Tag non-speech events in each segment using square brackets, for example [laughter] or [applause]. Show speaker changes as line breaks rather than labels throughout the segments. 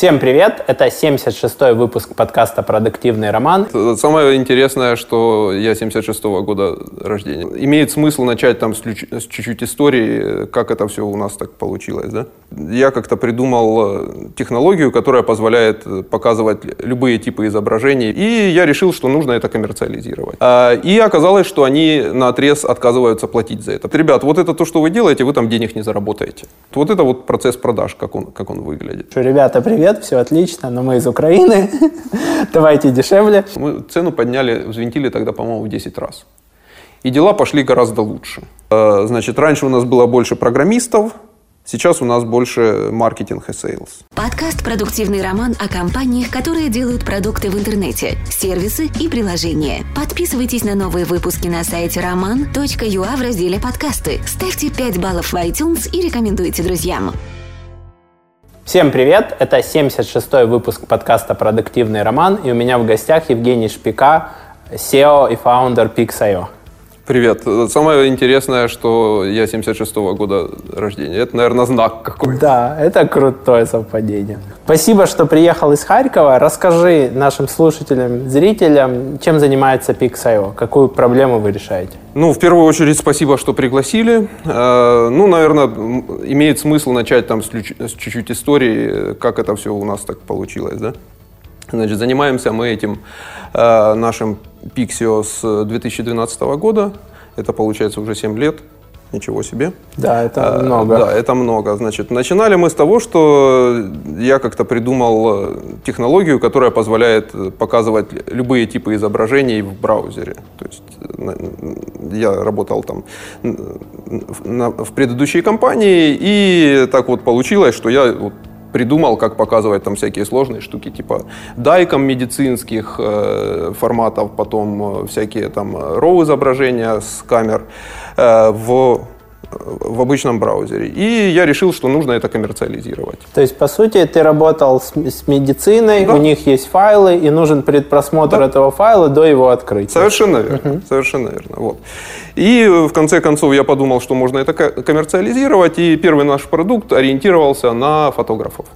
Всем привет! Это 76-й выпуск подкаста «Продуктивный роман».
Самое интересное, что я 76-го года рождения. Имеет смысл начать там с чуть-чуть истории, как это все у нас так получилось. Да? Я как-то придумал э, технологию, которая позволяет показывать любые типы изображений, и я решил, что нужно это коммерциализировать. А, и оказалось, что они на отрез отказываются платить за это. Ребят, вот это то, что вы делаете, вы там денег не заработаете. Вот это вот процесс продаж, как он, как он выглядит.
Ребята, привет! Привет, все отлично, но мы из Украины, [laughs] давайте дешевле.
Мы цену подняли, взвинтили тогда, по-моему, в 10 раз. И дела пошли гораздо лучше. Э, значит, раньше у нас было больше программистов, Сейчас у нас больше маркетинг и sales.
Подкаст «Продуктивный роман» о компаниях, которые делают продукты в интернете, сервисы и приложения. Подписывайтесь на новые выпуски на сайте roman.ua в разделе «Подкасты». Ставьте 5 баллов в iTunes и рекомендуйте друзьям.
Всем привет! Это 76-й выпуск подкаста «Продуктивный роман», и у меня в гостях Евгений Шпика, SEO и фаундер Pix.io.
Привет. Самое интересное, что я 76-го года рождения. Это, наверное, знак какой-то.
Да, это крутое совпадение. Спасибо, что приехал из Харькова. Расскажи нашим слушателям, зрителям, чем занимается Pix.io, какую проблему вы решаете?
Ну, в первую очередь, спасибо, что пригласили. Э, ну, наверное, имеет смысл начать там с чуть-чуть истории, как это все у нас так получилось, да? Значит, занимаемся мы этим э, нашим Pixio с 2012 года. Это получается уже 7 лет. Ничего себе.
Да, это а, много.
Да, это много. Значит, начинали мы с того, что я как-то придумал э, технологию, которая позволяет показывать любые типы изображений в браузере. То есть я работал там в предыдущей компании, и так вот получилось, что я придумал, как показывать там всякие сложные штуки, типа дайком медицинских э, форматов, потом э, всякие там RAW изображения с камер. Э, в в обычном браузере. И я решил, что нужно это коммерциализировать.
То есть, по сути, ты работал с, с медициной, да. у них есть файлы, и нужен предпросмотр да. этого файла до его открытия.
Совершенно верно. Угу. Совершенно верно. Вот. И в конце концов я подумал, что можно это коммерциализировать, и первый наш продукт ориентировался на фотографов.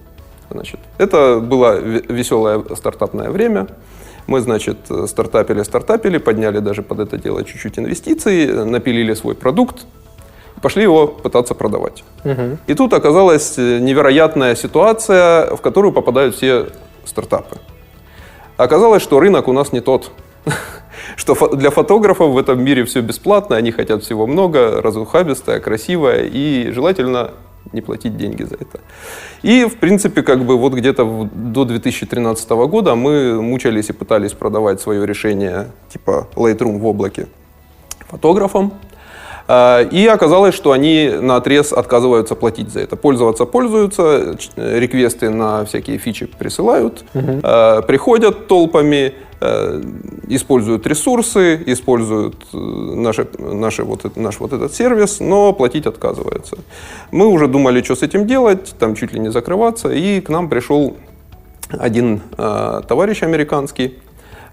Значит, это было веселое стартапное время. Мы, значит, стартапили, стартапили, подняли даже под это дело чуть-чуть инвестиций, напилили свой продукт, пошли его пытаться продавать. Угу. И тут оказалась невероятная ситуация, в которую попадают все стартапы. Оказалось, что рынок у нас не тот. [laughs] Что для фотографов в этом мире все бесплатно, они хотят всего много, разухабистое, красивое и желательно не платить деньги за это. И, в принципе, как бы вот где-то до 2013 года мы мучались и пытались продавать свое решение типа Lightroom в облаке фотографам. А, и оказалось, что они на отрез отказываются платить за это. Пользоваться пользуются, реквесты на всякие фичи присылают, угу. приходят толпами, а, используют ресурсы, используют э, наши, наши вот, наш вот этот сервис, но платить отказываются. Мы уже думали, что с этим делать, там чуть ли не закрываться, и к нам пришел один э, товарищ американский,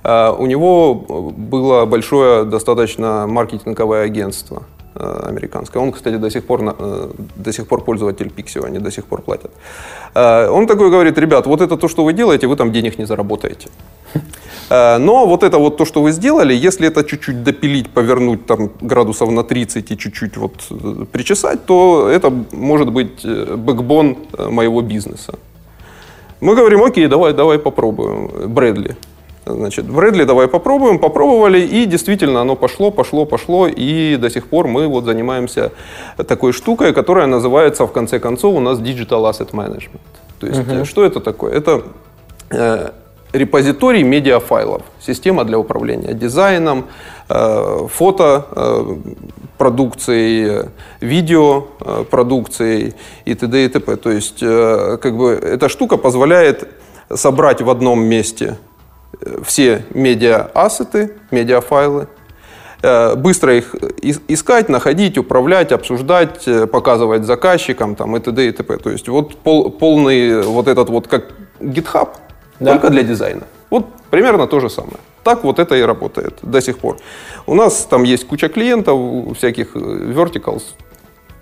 у него было большое достаточно маркетинговое агентство. Э, американская. Он, кстати, до сих пор, э, до сих пор пользователь Pixio, они до сих пор платят. Э, он такой говорит, ребят, вот это то, что вы делаете, вы там денег не заработаете. Но вот это вот то, что вы сделали, если это чуть-чуть допилить, повернуть там градусов на 30 и чуть-чуть вот причесать, то это может быть бэкбон моего бизнеса. Мы говорим, окей, давай, давай попробуем. Брэдли. Значит, Брэдли давай попробуем, попробовали, и действительно оно пошло, пошло, пошло, и до сих пор мы вот занимаемся такой штукой, которая называется, в конце концов, у нас Digital Asset Management. То есть, uh-huh. что это такое? Это э, репозиторий медиафайлов, система для управления дизайном, э, фото э, продукцией, видео э, продукцией и т.д. и т.п. То есть, э, как бы, эта штука позволяет собрать в одном месте все медиа-ассеты, медиафайлы, э, быстро их искать, находить, управлять, обсуждать, э, показывать заказчикам там, и т.д. и т.п. То есть вот пол, полный вот этот вот как GitHub, да. только для дизайна. Вот примерно то же самое. Так вот это и работает до сих пор. У нас там есть куча клиентов, всяких э, verticals,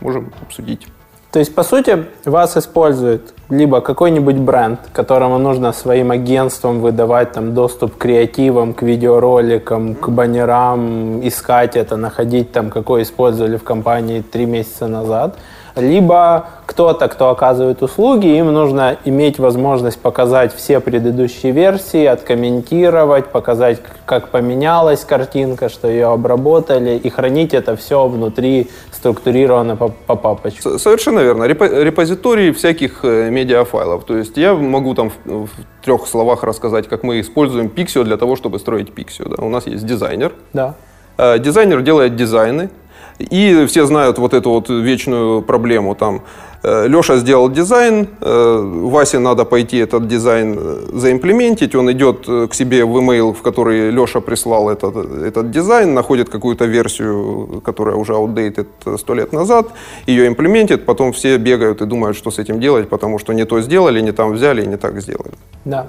можем обсудить.
То есть, по сути, вас использует либо какой-нибудь бренд, которому нужно своим агентством выдавать там доступ к креативам, к видеороликам, к баннерам, искать это, находить там, какой использовали в компании три месяца назад – либо кто-то, кто оказывает услуги, им нужно иметь возможность показать все предыдущие версии, откомментировать, показать, как поменялась картинка, что ее обработали, и хранить это все внутри структурированно по, по папочкам.
Совершенно верно. Репозитории всяких э, медиафайлов. То есть я могу там в, в трех словах рассказать, как мы используем Pixio для того, чтобы строить Pixio. Да. У нас есть дизайнер.
Да.
Э, дизайнер делает дизайны, и все знают вот эту вот вечную проблему там. Э, Леша сделал дизайн, э, Васе надо пойти этот дизайн э, заимплементить, он идет к себе в email, в который Леша прислал этот, этот дизайн, находит какую-то версию, которая уже outdated сто лет назад, ее имплементит, потом все бегают и думают, что с этим делать, потому что не то сделали, не там взяли и не так сделали.
Да.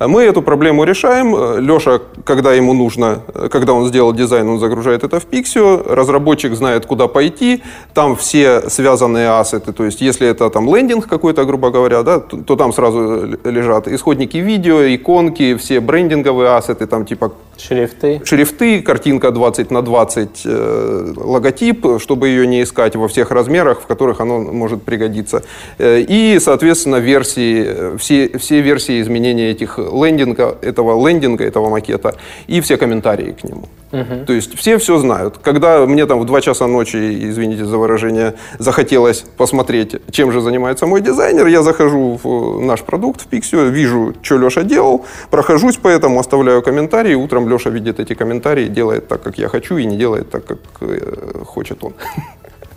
А мы эту проблему решаем. Леша, когда ему нужно, когда он сделал дизайн, он загружает это в Pixio. Разработчик знает, куда пойти. Там все связанные ассеты. То есть, если это там лендинг какой-то, грубо говоря, да, то, то там сразу лежат исходники видео, иконки, все брендинговые ассеты, там типа
Шрифты.
Шрифты, картинка 20 на 20, э, логотип, чтобы ее не искать во всех размерах, в которых оно может пригодиться. Э, и, соответственно, версии, все, все версии изменения этих лендинга, этого лендинга, этого макета и все комментарии к нему. Угу. То есть все все знают. Когда мне там в 2 часа ночи, извините за выражение, захотелось посмотреть, чем же занимается мой дизайнер, я захожу в наш продукт, в Pixio, вижу, что Леша делал, прохожусь по этому, оставляю комментарии, утром Леша видит эти комментарии, делает так, как я хочу, и не делает так, как э, хочет он.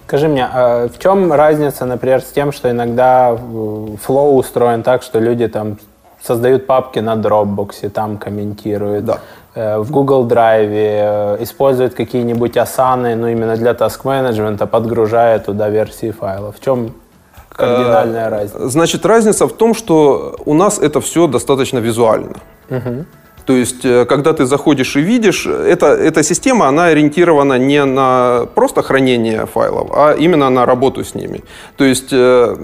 Скажи мне, а в чем разница, например, с тем, что иногда Flow устроен так, что люди там создают папки на Dropbox, там комментируют.
Да.
Э, в Google Drive э, используют какие-нибудь асаны, ну, именно для таск-менеджмента, подгружая туда версии файлов. В чем кардинальная разница?
Значит, разница в том, что у нас это все достаточно визуально. Угу. То есть, э, когда ты заходишь и видишь, это, эта система, она ориентирована не на просто хранение файлов, а именно на работу с ними. То есть, э,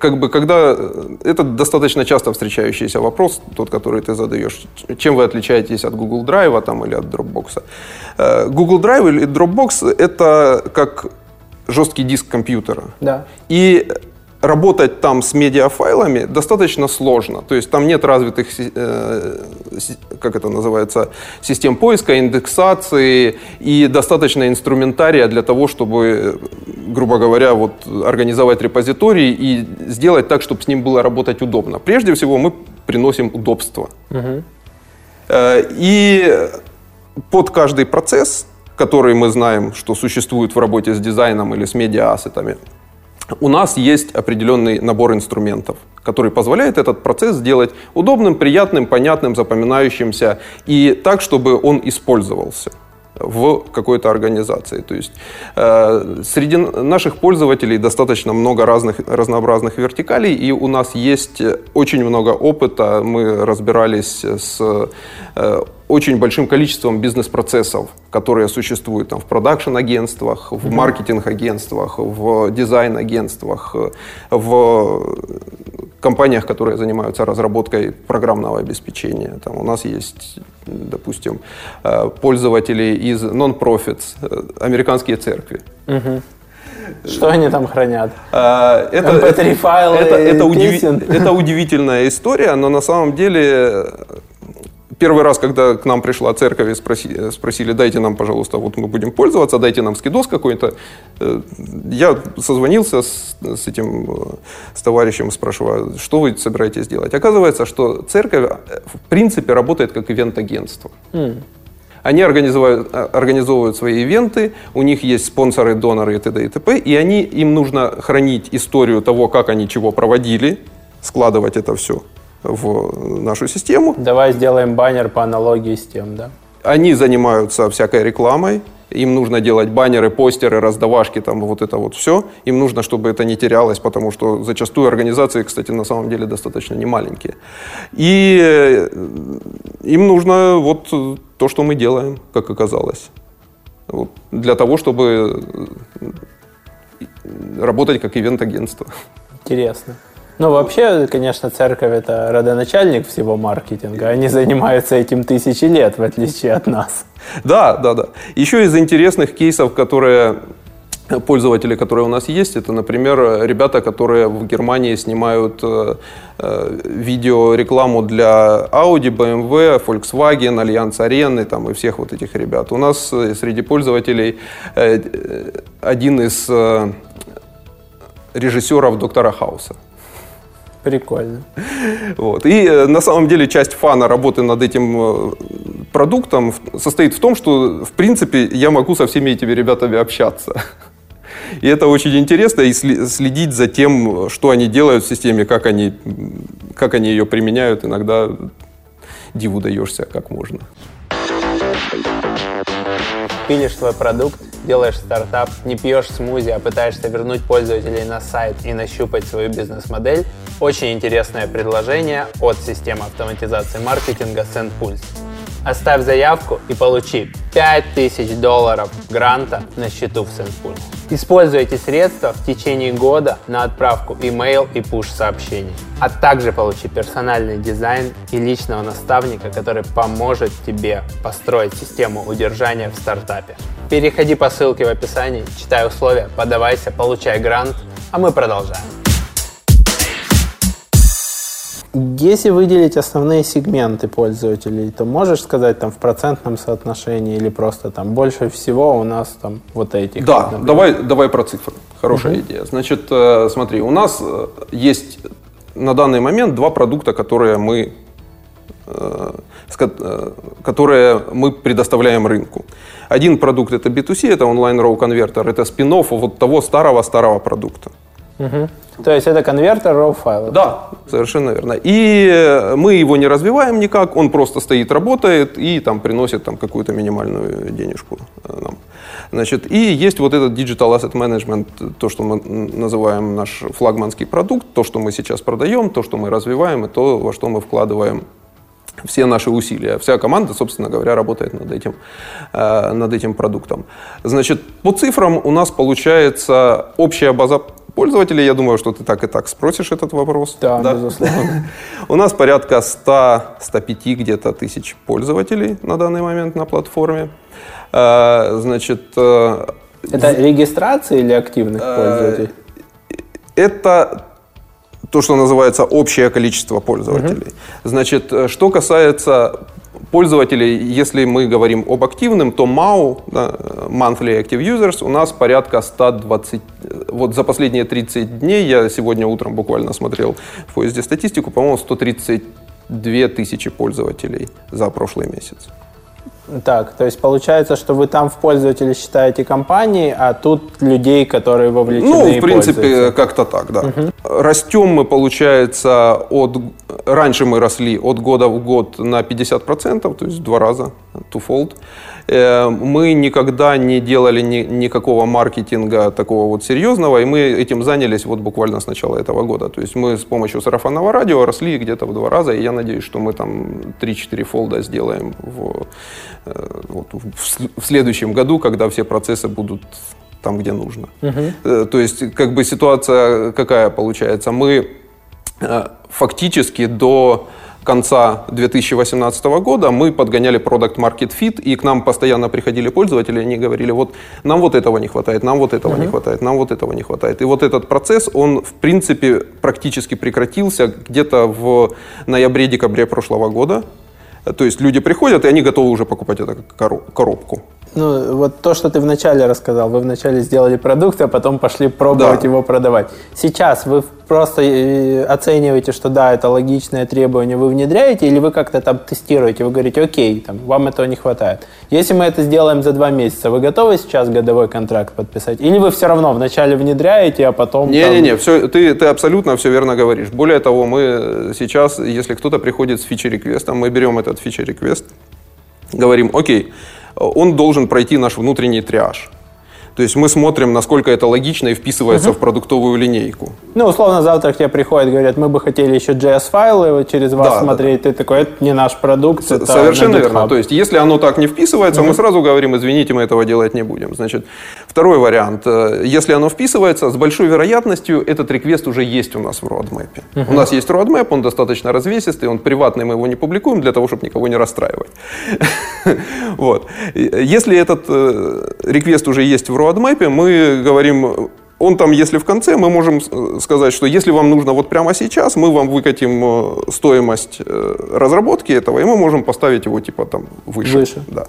как бы, когда... Это достаточно часто встречающийся вопрос, тот, который ты задаешь. Чем вы отличаетесь от Google Drive там, или от Dropbox? Э, Google Drive или Dropbox — это как жесткий диск компьютера.
Да.
И работать там с медиафайлами достаточно сложно. То есть там нет развитых, э, как это называется, систем поиска, индексации и достаточно инструментария для того, чтобы, грубо говоря, вот организовать репозиторий и сделать так, чтобы с ним было работать удобно. Прежде всего мы приносим удобство. Угу. И под каждый процесс, который мы знаем, что существует в работе с дизайном или с медиа-ассетами, у нас есть определенный набор инструментов, который позволяет этот процесс сделать удобным, приятным, понятным, запоминающимся и так, чтобы он использовался в какой-то организации. То есть э, среди наших пользователей достаточно много разных, разнообразных вертикалей, и у нас есть очень много опыта. Мы разбирались с э, очень большим количеством бизнес-процессов, которые существуют там, в продакшн-агентствах, в маркетинг-агентствах, в дизайн-агентствах, в компаниях, которые занимаются разработкой программного обеспечения. Там у нас есть, допустим, э, пользователи из non-profits, э, американские церкви.
Угу. Что они там хранят?
А, это,
MP3 файлы
это, это, удиви- это удивительная история, но на самом деле первый раз, когда к нам пришла церковь и спроси, спросили, дайте нам, пожалуйста, вот мы будем пользоваться, дайте нам скидос какой-то, э, я созвонился с, с этим, э, с товарищем, спрашиваю, что вы собираетесь делать? Оказывается, что церковь э, в принципе работает как ивент-агентство. Mm. Они организовывают, организовывают свои ивенты, у них есть спонсоры, доноры и т.д. и т.п. И они, им нужно хранить историю того, как они чего проводили, складывать это все в нашу систему.
Давай сделаем баннер по аналогии с тем, да?
Они занимаются всякой рекламой, им нужно делать баннеры, постеры, раздавашки, там вот это вот все. Им нужно, чтобы это не терялось, потому что зачастую организации, кстати, на самом деле достаточно немаленькие. И э, им нужно вот то, что мы делаем, как оказалось. Вот, для того, чтобы работать как ивент-агентство.
Интересно. Ну, вообще, конечно, церковь – это родоначальник всего маркетинга. Они занимаются этим тысячи лет, в отличие от нас.
Да, да, да. Еще из интересных кейсов, которые пользователи, которые у нас есть, это, например, ребята, которые в Германии снимают э, э, видеорекламу для Audi, BMW, Volkswagen, Allianz Арены там, и всех вот этих ребят. У нас э, среди пользователей э, один из э, режиссеров Доктора Хауса.
Прикольно.
Вот. И э, на самом деле часть фана работы над этим э, продуктом состоит в том, что, в принципе, я могу со всеми этими ребятами общаться. И это очень интересно, и следить за тем, что они делают в системе, как они, как они ее применяют, иногда диву даешься, как можно.
Пилишь свой продукт, делаешь стартап, не пьешь смузи, а пытаешься вернуть пользователей на сайт и нащупать свою бизнес-модель, очень интересное предложение от системы автоматизации маркетинга SendPulse. Оставь заявку и получи 5000 долларов гранта на счету в SendPulse. Используй эти средства в течение года на отправку email и push сообщений. А также получи персональный дизайн и личного наставника, который поможет тебе построить систему удержания в стартапе. Переходи по ссылке в описании, читай условия, подавайся, получай грант, а мы продолжаем. Если выделить основные сегменты пользователей, то можешь сказать там в процентном соотношении или просто там больше всего у нас там вот этих?
Да, вот, давай, давай про цифры. Хорошая угу. идея. Значит, э, смотри, у нас э, есть на данный момент два продукта, которые мы э, которые мы предоставляем рынку. Один продукт это B2C, это онлайн роу конвертер, это спин вот того старого-старого продукта.
Угу. То есть это конвертер RAW файлов?
Да, совершенно верно. И мы его не развиваем никак, он просто стоит, работает и там приносит там какую-то минимальную денежку э, нам. Значит, и есть вот этот Digital Asset Management, то, что мы называем наш флагманский продукт, то, что мы сейчас продаем, то, что мы развиваем, и то, во что мы вкладываем все наши усилия. Вся команда, собственно говоря, работает над этим, э, над этим продуктом. Значит, по цифрам у нас получается общая база пользователей. Я думаю, что ты так и так спросишь этот вопрос.
Да, да? безусловно. [laughs]
У нас порядка 100-105 где-то тысяч пользователей на данный момент на платформе. Э, значит... Э,
это регистрация или активных э, пользователей?
Это то, что называется общее количество пользователей. Угу. Значит, что касается пользователей, если мы говорим об активном, то MAU, да, Monthly Active Users, у нас порядка 120, вот за последние 30 дней, я сегодня утром буквально смотрел в поезде статистику, по-моему, 132 тысячи пользователей за прошлый месяц.
Так, то есть получается, что вы там в пользователе считаете компании, а тут людей, которые вовлечены.
Ну, в принципе, как-то так, да. Угу. Растем мы, получается, от раньше мы росли от года в год на 50%, то есть в два раза, twofold. Э, мы никогда не делали ни, никакого маркетинга такого вот серьезного, и мы этим занялись вот буквально с начала этого года. То есть мы с помощью сарафанного радио росли где-то в два раза, и я надеюсь, что мы там 3-4 фолда сделаем в, э, вот, в следующем году, когда все процессы будут там, где нужно. Угу. То есть, как бы ситуация какая получается? Мы фактически до конца 2018 года мы подгоняли Product Market Fit, и к нам постоянно приходили пользователи, они говорили, вот нам вот этого не хватает, нам вот этого uh-huh. не хватает, нам вот этого не хватает. И вот этот процесс, он в принципе практически прекратился где-то в ноябре-декабре прошлого года. То есть люди приходят, и они готовы уже покупать эту коробку.
Ну, вот то, что ты вначале рассказал, вы вначале сделали продукт, а потом пошли пробовать да. его продавать. Сейчас вы просто э, оцениваете, что да, это логичное требование, вы внедряете, или вы как-то там тестируете, вы говорите, окей, там, вам этого не хватает. Если мы это сделаем за два месяца, вы готовы сейчас годовой контракт подписать? Или вы все равно вначале внедряете, а потом...
Не-не-не, там... все, ты, ты абсолютно все верно говоришь. Более того, мы сейчас, если кто-то приходит с фичи-реквестом, мы берем этот фичи-реквест, говорим, окей, он должен пройти наш внутренний триаж. То есть мы смотрим, насколько это логично и вписывается в продуктовую линейку.
Ну, условно, завтра к тебе приходят, говорят, мы бы хотели еще JS-файлы через вас
Да,
смотреть. Ты такой, это не наш продукт,
С-
это
Совершенно верно.
GitHub».
То есть, если оно так не вписывается, мы сразу говорим, извините, мы этого делать не будем. Значит, второй вариант. Э, Если оно вписывается, с большой вероятностью этот реквест уже есть у нас в roadmap. У нас есть roadmap, он достаточно развесистый, он приватный, мы его не публикуем для того, чтобы никого не расстраивать. [laughs] Вот. И Если этот э, реквест уже есть в roadmap, мы говорим, он там, если в конце, мы можем э, сказать, что если вам нужно вот прямо сейчас, мы вам выкатим э, стоимость э, разработки этого, и мы можем поставить его типа там выше.
Выше.
Да.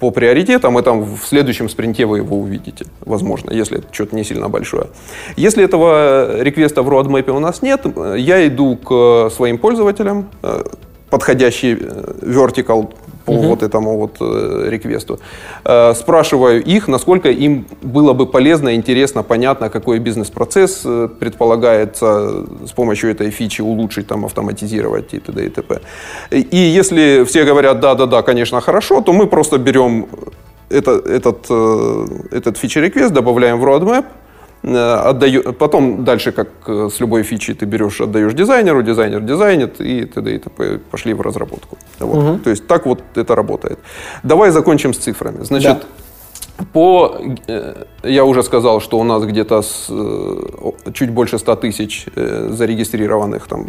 По приоритетам, и там в следующем спринте вы его увидите, возможно, если это что-то не сильно большое. Если этого реквеста в roadmap у нас нет, я иду к своим пользователям, подходящий э, по вот этому вот э, реквесту. Э, Спрашиваю их, насколько им было бы полезно, интересно, понятно, какой бизнес-процесс э, предполагается с помощью этой фичи улучшить, там, автоматизировать и т.д. и т.п. И если все говорят, да-да-да, конечно, хорошо, то мы просто берем это, этот, э, этот фичи-реквест, добавляем в roadmap, э, отдаю, потом дальше, как э, с любой фичи, ты берешь, отдаешь дизайнеру, дизайнер дизайнит и т.д. и т.п. пошли в разработку. Вот. То есть так вот это работает. Давай закончим с цифрами. Значит, по, э, я уже сказал, что у нас где-то э, чуть больше 100 тысяч э, зарегистрированных там,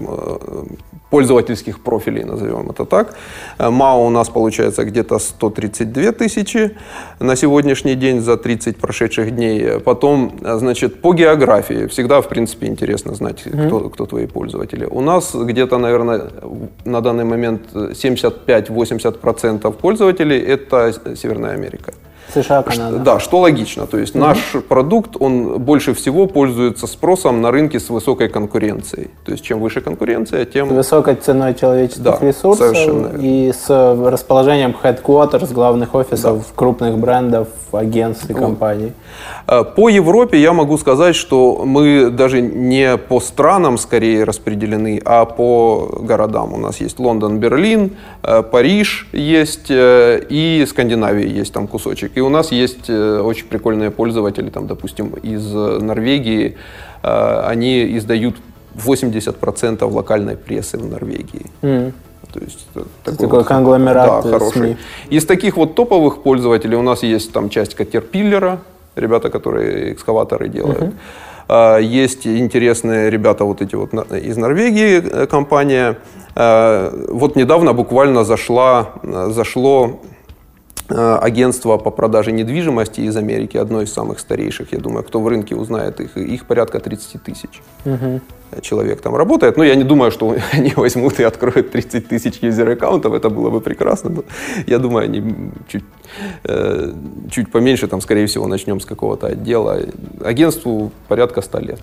пользовательских профилей, назовем это так. МАУ у нас получается где-то 132 тысячи на сегодняшний день за 30 прошедших дней. Потом, значит, по географии. Всегда, в принципе, интересно знать, кто, кто твои пользователи. У нас где-то, наверное, на данный момент 75-80% пользователей – это Северная Америка.
США, Канада.
Да, что логично. То есть наш продукт, он больше всего пользуется спросом на рынке с высокой конкуренцией. То есть чем выше конкуренция, тем...
Высокой ценой человеческих
Да,
ресурсов
совершенно
и с расположением headquarters, главных офисов крупных брендов, агентств и компаний.
Э, По Европе я могу сказать, что мы даже не по странам скорее распределены, а по городам. У нас есть Лондон, Берлин, э, Париж есть э, и Скандинавия есть там кусочек. И у нас есть э, очень прикольные пользователи, там, допустим, из э, Норвегии. Э, Они издают 80% локальной прессы в Норвегии.
М.
То есть это
такой конгломерат,
да, хороший.
СМИ.
Из таких вот топовых пользователей у нас есть там часть Caterpillar, ребята, которые экскаваторы делают. А, Есть интересные ребята вот эти вот из Норвегии компания. Вот недавно буквально зашла, зашло агентство по продаже недвижимости из Америки, одно из самых старейших, я думаю, кто в рынке узнает их, их порядка 30 тысяч человек там работает. Но я не думаю, что [laughs] они возьмут и откроют 30 тысяч юзер-аккаунтов, это было бы прекрасно. Но я думаю, они чуть, э, чуть поменьше, там, скорее всего, начнем с какого-то отдела. Агентству порядка 100 лет.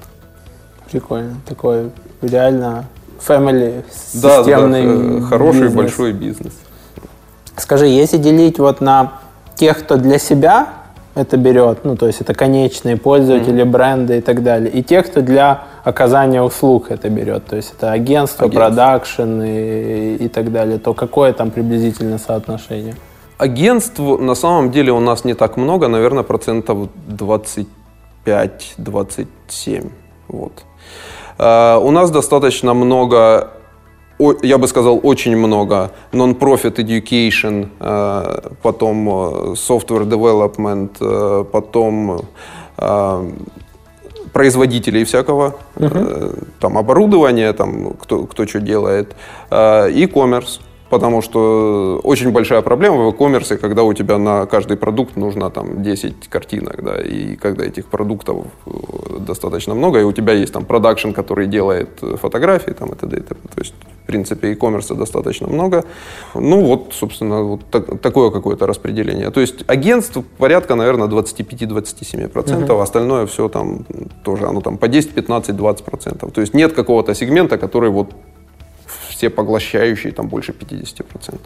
Прикольно. Такой реально family,
Да, да,
системный
э, хороший
бизнес.
большой бизнес.
Скажи, если делить вот на тех, кто для себя это берет, ну, то есть это конечные пользователи, бренды и так далее, и тех, кто для оказания услуг это берет, то есть это агентство,
Агентство.
продакшн и, и так далее, то какое там приблизительно соотношение?
Агентств на самом деле у нас не так много, наверное, процентов 25-27. Вот. Э, У нас достаточно много, я бы сказал, очень много non-profit education, э, потом э, software development, э, потом производителей всякого, э, там оборудования, там кто, кто что делает, э, e-commerce, потому что очень большая проблема в e-commerce, когда у тебя на каждый продукт нужно там 10 картинок, да, и когда этих продуктов э, достаточно много, и у тебя есть там продакшн, который делает э, фотографии, там, и т.д. То есть, в принципе, e-commerce достаточно много. Ну, вот, собственно, вот так- такое какое-то распределение. То есть, агентств порядка, наверное, 25-27%, остальное все там тоже, оно там по 10, 15, 20%. То есть, нет какого-то сегмента, который вот все поглощающий, там больше 50%.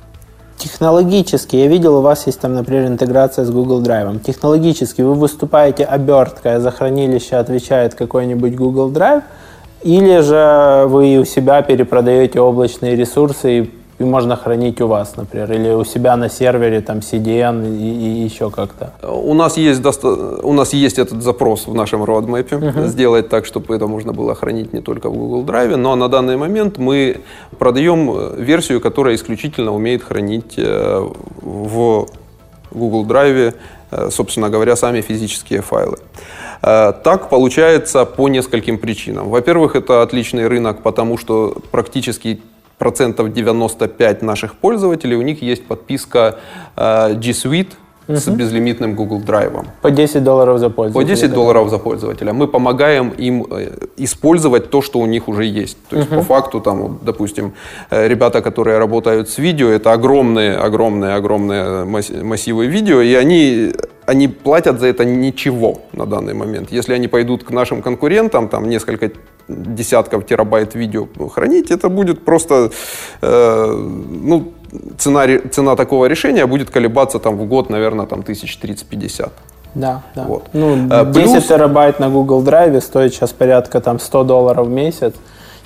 Технологически, я видел, у вас есть там, например, интеграция с Google Drive. Технологически вы выступаете оберткой, за хранилище отвечает какой-нибудь Google Drive, или же вы у себя перепродаете облачные ресурсы и и можно хранить у вас, например, или у себя на сервере, там, CDN и, и еще как-то?
У нас есть, доста- у нас есть этот запрос в нашем roadmap, uh-huh. сделать так, чтобы это можно было хранить не только в Google Drive, но на данный момент мы продаем э, версию, которая исключительно умеет хранить э, в Google Drive, э, собственно говоря, сами физические файлы. Так получается по нескольким причинам. Во-первых, это отличный рынок, потому что практически процентов 95 наших пользователей, у них есть подписка G Suite, угу. с безлимитным Google Drive.
По 10 долларов за пользователя.
По 10 долларов за пользователя. Мы помогаем им э, использовать то, что у них уже есть. То есть, угу. по факту, там, допустим, э, ребята, которые работают с видео, это огромные, огромные, огромные массивы видео, и они они платят за это ничего на данный момент. Если они пойдут к нашим конкурентам, там несколько десятков терабайт видео хранить, это будет просто, э, ну, цена, цена такого решения будет колебаться там в год, наверное, там 1030-50.
Да, да. Вот. Ну, 10 Плюс... терабайт на Google Drive стоит сейчас порядка там 100 долларов в месяц.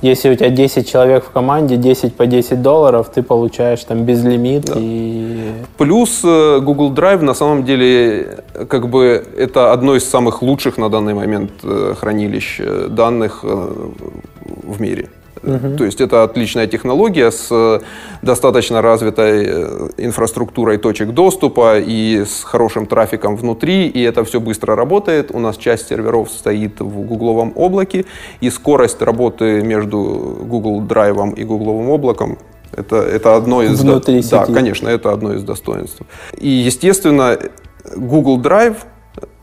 Если у тебя 10 человек в команде, 10 по 10 долларов, ты получаешь там безлимит. Да. И...
Плюс э, Google Drive на самом деле как бы это одно из самых лучших на данный момент э, хранилищ э, данных в мире. Угу. То есть это отличная технология с э, достаточно развитой э, инфраструктурой точек доступа и с хорошим трафиком внутри, и это все быстро работает. У нас часть серверов стоит в гугловом облаке, и скорость работы между Google Drive и гугловым облаком это, это одно из...
Внутри сети.
Да, конечно, это одно из достоинств. И, естественно, Google Drive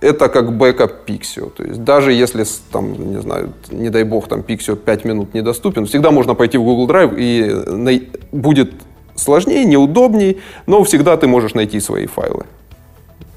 это как бэкап Pics.io. То есть даже если, там, не знаю, не дай бог, там Pics.io 5 минут недоступен, всегда можно пойти в Google Drive и будет сложнее, неудобней, но всегда ты можешь найти свои файлы.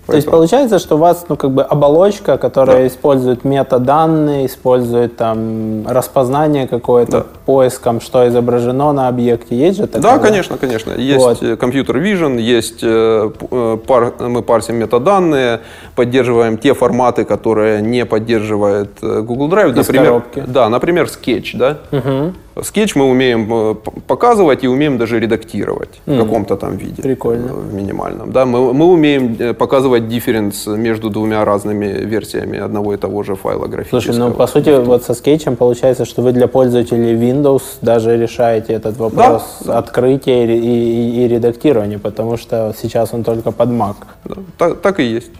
То есть получается, что у вас ну, как бы оболочка, которая да. использует метаданные, использует там распознание какое-то, да. поиском, что изображено на объекте. Есть же такое?
Да, конечно, конечно. Есть вот. Э, computer vision, есть э, э, пар, мы парсим метаданные, поддерживаем те форматы, которые не поддерживает Google Drive.
Из например, коробки.
Да, например, Sketch, да? Угу. Скетч мы умеем э, показывать и умеем даже редактировать мм. в каком-то там виде.
Прикольно.
Э, в минимальном. Да, мы, мы умеем э, показывать difference между двумя разными версиями одного и того же файла графического.
Слушай, ну по сути вот со скетчем получается, что вы для пользователей Windows даже решаете этот вопрос да. открытия и, и, и редактирования, потому что сейчас он только под Mac.
Да, так, так и есть.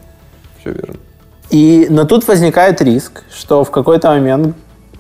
Все верно.
И, но тут возникает риск, что в какой-то момент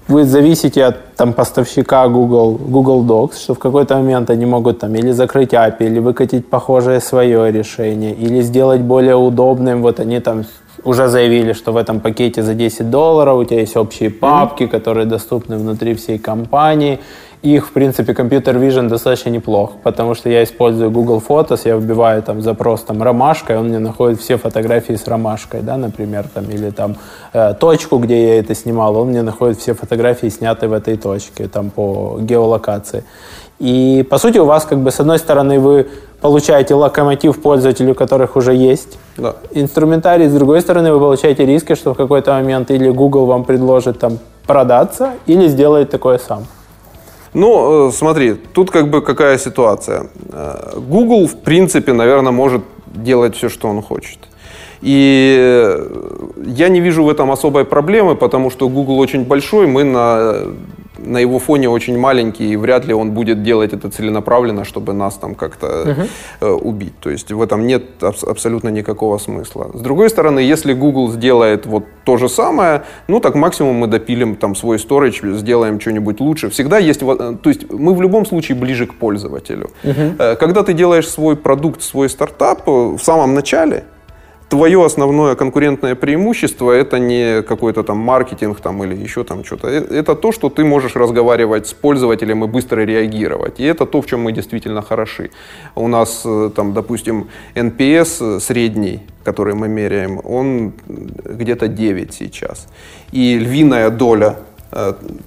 вы зависите от там, поставщика Google, Google Docs, что в какой-то момент они могут там или закрыть API, или выкатить похожее свое решение, или сделать более удобным. Вот они там уже заявили, что в этом пакете за 10 долларов у тебя есть общие папки, mm-hmm. которые доступны внутри всей компании, их, в принципе, компьютер Vision достаточно неплох, потому что я использую Google Photos, я вбиваю там запрос там ромашка, и он мне находит все фотографии с ромашкой, да, например, там, или там э, точку, где я это снимал, он мне находит все фотографии, снятые в этой точке, там, по геолокации. И, по сути, у вас, как бы, с одной стороны, вы получаете локомотив пользователей, у которых уже есть да. инструментарий, с другой стороны, вы получаете риски, что в какой-то момент или Google вам предложит там продаться, или сделает такое сам.
Ну, э, смотри, тут как бы какая ситуация. Э, Google, в принципе, наверное, может делать все, что он хочет. И э, я не вижу в этом особой проблемы, потому что Google очень большой, мы на на его фоне очень маленький, и вряд ли он будет делать это целенаправленно, чтобы нас там как-то э, убить. То есть в этом нет аб- абсолютно никакого смысла. С другой стороны, если Google сделает вот то же самое, ну так максимум мы допилим там свой storage, сделаем что-нибудь лучше. Всегда есть, то есть мы в любом случае ближе к пользователю. Uh-huh. Когда ты делаешь свой продукт, свой стартап э, в самом начале, твое основное конкурентное преимущество это не какой-то там маркетинг там, или еще там что-то. Э, это то, что ты можешь разговаривать с пользователем и быстро реагировать. И это то, в чем мы действительно хороши. У нас э, там, допустим, NPS средний, который мы меряем, он где-то 9 сейчас. И львиная доля Э,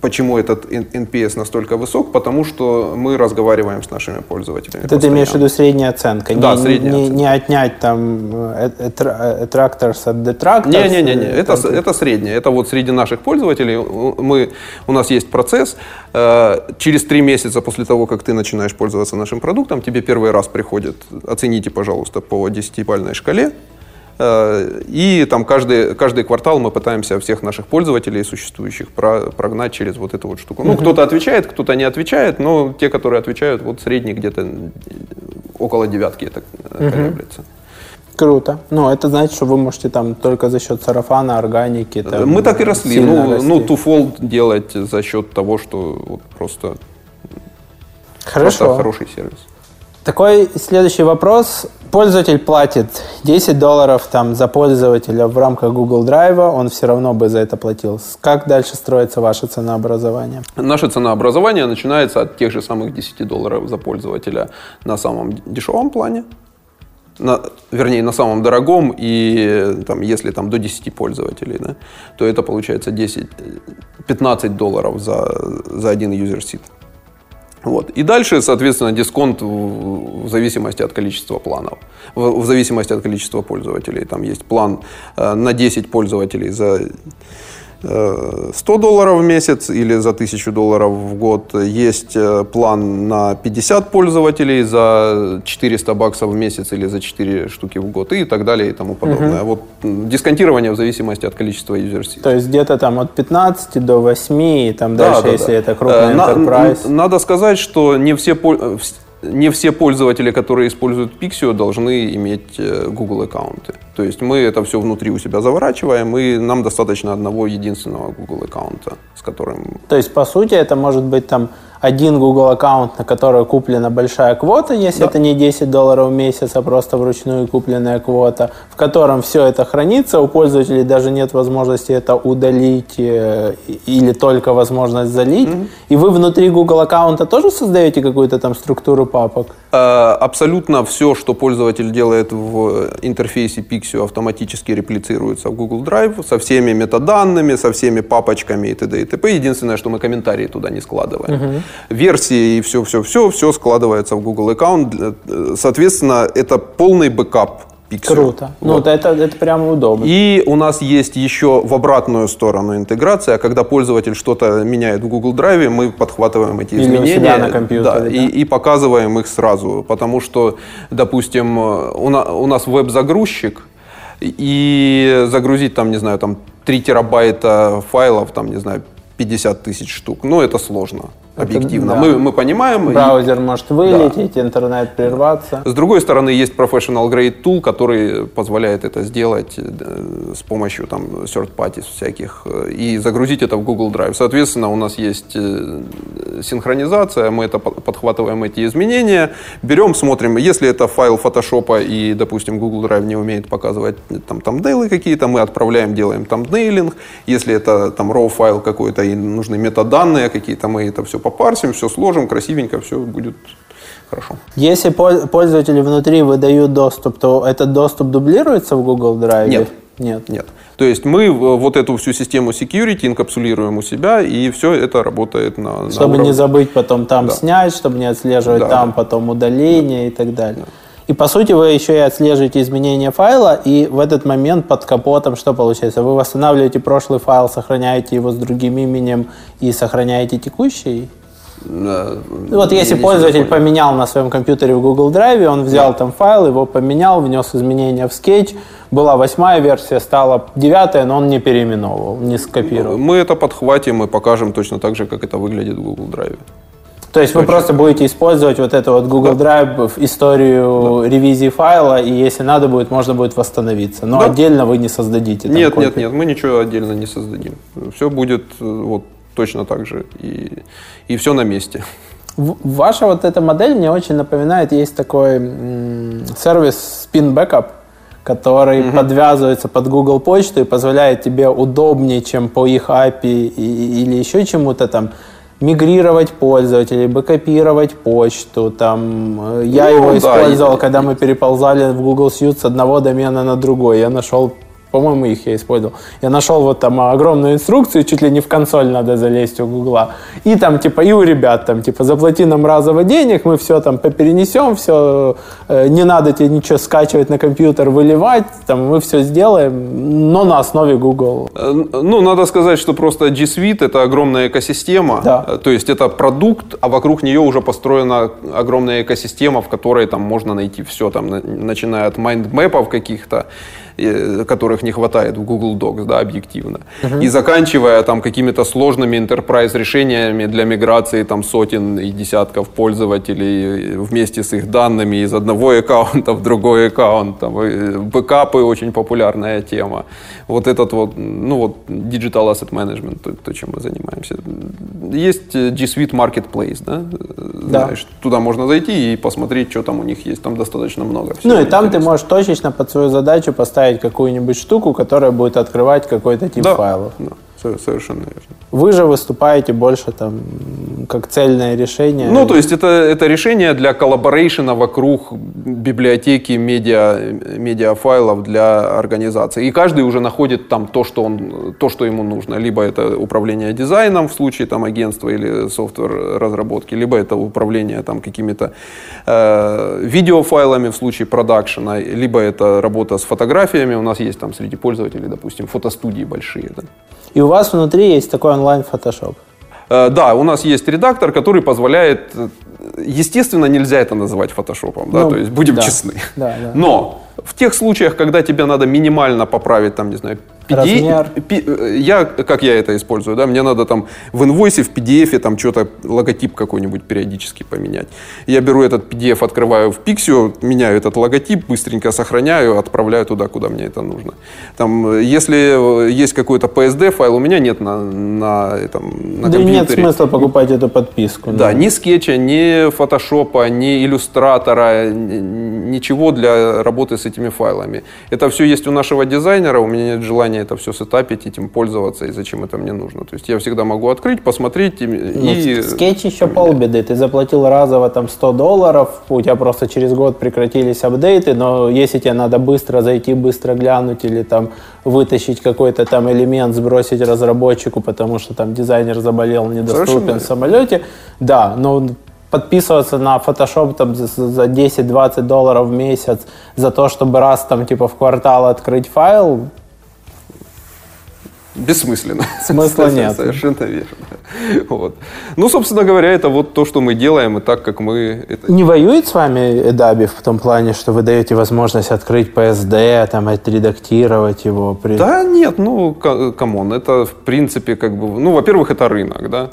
почему этот NPS настолько высок? Потому что мы разговариваем с нашими пользователями.
Это ты имеешь в виду средняя оценка?
Да,
не,
средняя
не,
оценка.
Не отнять там тракторс от detractors?
Не-не-не, это, это среднее. Это вот среди наших пользователей мы, у нас есть процесс. Э, через три месяца после того, как ты начинаешь пользоваться нашим продуктом, тебе первый раз приходит, оцените, пожалуйста, по 10-бальной шкале, Э, и там каждый, каждый квартал мы пытаемся всех наших пользователей существующих про, прогнать через вот эту вот штуку. Ну, кто-то отвечает, кто-то не отвечает, но те, которые отвечают, вот средний где-то около девятки это колеблется.
Круто. Ну, это значит, что вы можете там только за счет сарафана, органики. Там,
мы так и росли. Ну, расти. ну, туфол делать за счет того, что вот просто,
Хорошо.
просто хороший сервис.
Такой следующий вопрос. Пользователь платит 10 долларов там, за пользователя в рамках Google Drive, он все равно бы за это платил. Как дальше строится ваше ценообразование?
Наше ценообразование начинается от тех же самых 10 долларов за пользователя на самом дешевом плане. На, вернее, на самом дорогом, и там, если там до 10 пользователей, да, то это получается 10, 15 долларов за, за один юзер-сит. Вот. И дальше, соответственно, дисконт в зависимости от количества планов, в зависимости от количества пользователей. Там есть план э, на 10 пользователей за 100 долларов в месяц или за 1000 долларов в год. Есть э, план на 50 пользователей за 400 баксов в месяц или за 4 штуки в год и так далее и тому подобное. Угу. Вот дисконтирование в зависимости от количества юзерсит.
То есть где-то там от 15 до 8 и там да, дальше, да, если да. это крупный
э,
enterprise.
Надо сказать, что не все не все пользователи, которые используют Pixio, должны иметь э, Google аккаунты. То есть мы это все внутри у себя заворачиваем, и нам достаточно одного единственного Google аккаунта, с которым...
То есть, по сути, это может быть там один Google аккаунт, на который куплена большая квота, если да. это не 10 долларов в месяц, а просто вручную купленная квота, в котором все это хранится, у пользователей даже нет возможности это удалить э, или только возможность залить. Mm-hmm. И вы внутри Google аккаунта тоже создаете какую-то там структуру папок?
Э, абсолютно все, что пользователь делает в интерфейсе Pics.io, автоматически реплицируется в Google Drive со всеми метаданными, со всеми папочками и т.д. и т.п. Единственное, что мы комментарии туда не складываем. Uh-huh версии и все-все-все, все складывается в Google аккаунт. Э, соответственно, это полный бэкап Pics.io.
Круто. Ну, вот. Ну, это, это прямо удобно.
И у нас есть еще в обратную сторону интеграция, когда пользователь что-то меняет в Google Drive, мы подхватываем эти
Или
изменения
у себя на компьютере, да, да?
И, и показываем их сразу. Потому что, допустим, у, на, у нас веб-загрузчик, и загрузить там, не знаю, там 3 терабайта файлов, там, не знаю, 50 тысяч штук. Ну, это сложно объективно. да. мы, мы понимаем.
Браузер и... может вылететь, да. интернет прерваться.
С другой стороны, есть professional grade tool, который позволяет это сделать э, с помощью там third parties всяких э, и загрузить это в Google Drive. Соответственно, у нас есть э, синхронизация, мы это подхватываем эти изменения, берем, смотрим, если это файл Photoshop и, допустим, Google Drive не умеет показывать там тамдейлы какие-то, мы отправляем, делаем тамдейлинг. Если это там raw файл какой-то и нужны метаданные какие-то, мы это все попарсим, все сложим, красивенько, все будет хорошо.
Если пользователи внутри выдают доступ, то этот доступ дублируется в Google Drive?
Нет.
Нет.
Нет. То есть мы вот эту всю систему security инкапсулируем у себя, и все это работает на,
Чтобы
на
не забыть потом там да. снять, чтобы не отслеживать да. там потом удаление да. и так далее. Да. И по сути вы еще и отслеживаете изменения файла, и в этот момент под капотом что получается? Вы восстанавливаете прошлый файл, сохраняете его с другим именем и сохраняете текущий?
Ну,
вот если пользователь поменял на своем компьютере в Google Drive, он взял да. там файл, его поменял, внес изменения в Sketch, была восьмая версия, стала девятая, но он не переименовывал, не скопировал.
Мы это подхватим и покажем точно так же, как это выглядит в Google Drive.
То есть вы просто будете использовать вот эту вот Google да. Drive историю да. ревизии файла, и если надо будет, можно будет восстановиться. Но да. отдельно вы не создадите.
Нет, нет, нет, мы ничего отдельно не создадим. Все будет э, вот точно так же, и, и все на месте.
Ваша вот эта модель мне очень напоминает, есть такой сервис Spin Backup, который угу. подвязывается под Google почту и позволяет тебе удобнее, чем по их API и, или еще чему-то там, мигрировать пользователей, бэкопировать почту. Там, э, я ну, его да, использовал, и, когда мы переползали в Google Suite с одного домена на другой. Я нашел по-моему, их я использовал. Я нашел вот там огромную инструкцию, чуть ли не в консоль надо залезть у Гугла. И там, типа, и у ребят там, типа, заплати нам разово денег, мы все там поперенесем, все, э, не надо тебе ничего скачивать на компьютер, выливать, там, мы все сделаем, но на основе Google.
Э, ну, надо сказать, что просто G Suite это огромная экосистема,
да.
Э, то есть это продукт, а вокруг нее уже построена огромная экосистема, в которой там можно найти все, там, начиная от майндмэпов каких-то, которых не хватает в Google Docs, да, объективно. Uh-huh. И заканчивая там какими-то сложными enterprise решениями для миграции там сотен и десятков пользователей вместе с их данными из одного аккаунта в другой аккаунт. Там, бэкапы очень популярная тема. Вот этот вот, ну вот Digital Asset Management, то, то чем мы занимаемся. Есть G Suite Marketplace, да?
да. Знаешь,
туда можно зайти и посмотреть, что там у них есть. Там достаточно много.
Ну и там ты можешь точечно под свою задачу поставить поставить какую-нибудь штуку, которая будет открывать какой-то тип
да,
файлов.
Да, совершенно верно.
Вы же выступаете больше там как цельное решение.
Ну, то есть это, это решение для collaboration а вокруг библиотеки медиа, медиафайлов для организации. И каждый уже находит там то, что, он, то, что ему нужно. Либо это управление дизайном в случае там, агентства или software разработки, либо это управление там, какими-то э, видеофайлами в случае продакшена, либо это работа с фотографиями. У нас есть там среди пользователей, допустим, фотостудии большие. Да.
И у вас внутри есть такой онлайн-фотошоп.
Э, да, у нас есть редактор, который позволяет, э, естественно, нельзя это называть фотошопом, да,
ну,
то есть будем
да,
честны.
Да, да.
Но в тех случаях, когда тебе надо минимально поправить, там, не знаю,
Размер.
Э, я, как я это использую, да, мне надо там в инвойсе, в PDF там что-то, логотип какой-нибудь периодически поменять. Я беру этот PDF, открываю в Pics.io, меняю этот логотип, быстренько сохраняю, отправляю туда, куда мне это нужно. Там, если есть какой-то PSD файл, у меня нет на, на, этом, на
да
компьютере.
нет смысла покупать эту подписку.
Да, да, ни скетча, ни фотошопа, ни иллюстратора, ничего для работы с этими файлами. Это все есть у нашего дизайнера, у меня нет желания это все сетапить, этим пользоваться, и зачем это мне нужно. То есть я всегда могу открыть, посмотреть. И, ну,
и... Скетч еще полбеды. Ты заплатил разово там 100 долларов, у тебя просто через год прекратились апдейты, но если тебе надо быстро зайти, быстро глянуть или там вытащить какой-то там элемент, сбросить разработчику, потому что там дизайнер заболел, недоступен в самолете, да, но подписываться на Photoshop там, за, за 10-20 долларов в месяц за то, чтобы раз там типа в квартал открыть файл,
бессмысленно.
Смысла нет.
Совершенно верно. Вот. Ну, собственно говоря, это вот то, что мы делаем, и так, как мы... Это...
Не воюет с вами Adobe в том плане, что вы даете возможность открыть PSD, там, отредактировать его?
При... Да нет, ну, come on, это, в принципе, как бы... Ну, во-первых, это рынок, да?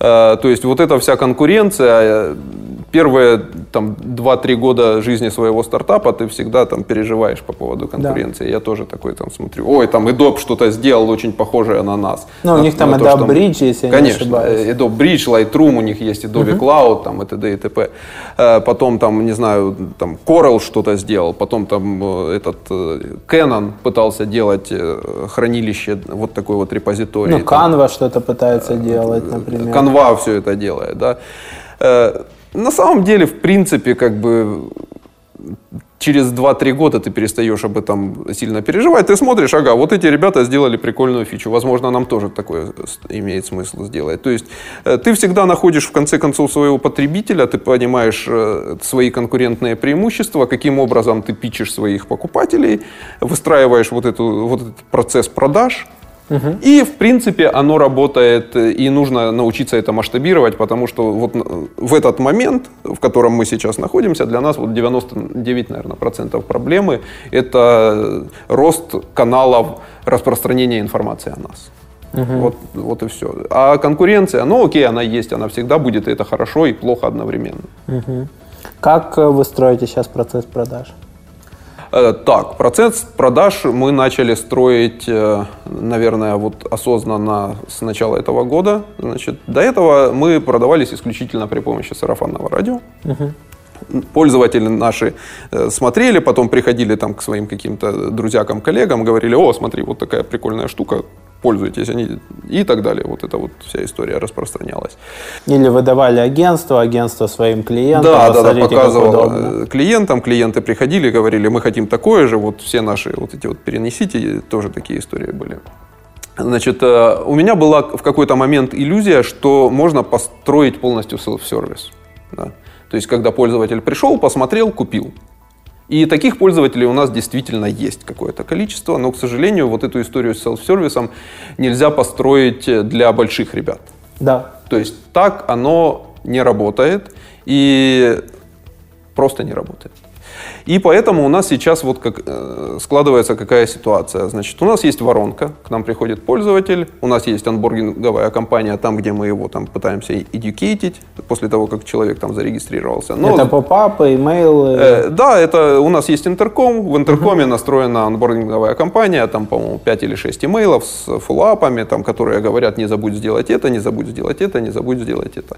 Э, то есть вот эта вся конкуренция, первые там 2-3 года жизни своего стартапа ты всегда там переживаешь по поводу конкуренции. Да. Я тоже такой там смотрю, ой, там Adobe что-то сделал очень похожее на нас.
Ну, у них там Adobe то, Bridge, если
я Конечно, не ошибаюсь. Adobe Bridge, Lightroom, у них есть Adobe uh-huh. Cloud, там и т.д. и т.п. Э, потом там, не знаю, там Coral что-то сделал, потом там э, этот Canon пытался делать хранилище, вот такой вот репозиторий.
Ну, Canva что-то пытается делать, например.
Canva все это делает, да. На самом деле, в принципе, как бы через 2-3 года ты перестаешь об этом сильно переживать. Ты смотришь, ага, вот эти ребята сделали прикольную фичу. Возможно, нам тоже такое имеет смысл сделать. То есть э, ты всегда находишь в конце концов своего потребителя, ты понимаешь э, свои конкурентные преимущества, каким образом ты пичешь своих покупателей, выстраиваешь вот, эту, вот этот процесс продаж – Угу. И, в принципе, оно работает, и нужно научиться это масштабировать, потому что вот в этот момент, в котором мы сейчас находимся, для нас вот 99, наверное, процентов проблемы – это рост каналов распространения информации о нас. Угу. Вот, вот и все. А конкуренция, ну окей, она есть, она всегда будет, и это хорошо и плохо одновременно.
Угу. Как э, вы строите сейчас процесс продаж?
Э, так, процесс продаж мы начали строить, э, наверное, вот осознанно с начала этого года. Значит, до этого мы продавались исключительно при помощи сарафанного радио. Угу. Пользователи наши э, смотрели, потом приходили там к своим каким-то друзьям, коллегам, говорили, о, смотри, вот такая прикольная штука, пользуйтесь, они и так далее. Вот эта вот вся история распространялась.
Или выдавали агентство, агентство своим клиентам.
Да, да, да, показывал клиентам, клиенты приходили, говорили, мы хотим такое же, вот все наши вот эти вот перенесите, тоже такие истории были. Значит, э, у меня была в какой-то момент иллюзия, что можно построить полностью селф-сервис. Да? То есть, когда пользователь пришел, посмотрел, купил. И таких пользователей у нас действительно есть какое-то количество, но, к сожалению, вот эту историю с селф-сервисом нельзя построить для больших ребят.
Да.
То есть так оно не работает и просто не работает. И поэтому у нас сейчас вот как, э, складывается какая ситуация. Значит, у нас есть воронка, к нам приходит пользователь, у нас есть анбординговая компания там, где мы его там пытаемся educate после того, как человек там зарегистрировался.
Но, это попапы, имейлы?
Э, да, это у нас есть интерком, в интеркоме uh-huh. настроена анбординговая компания, там, по-моему, 5 или 6 имейлов с фоллоуапами, там, которые говорят, не забудь сделать это, не забудь сделать это, не забудь сделать это.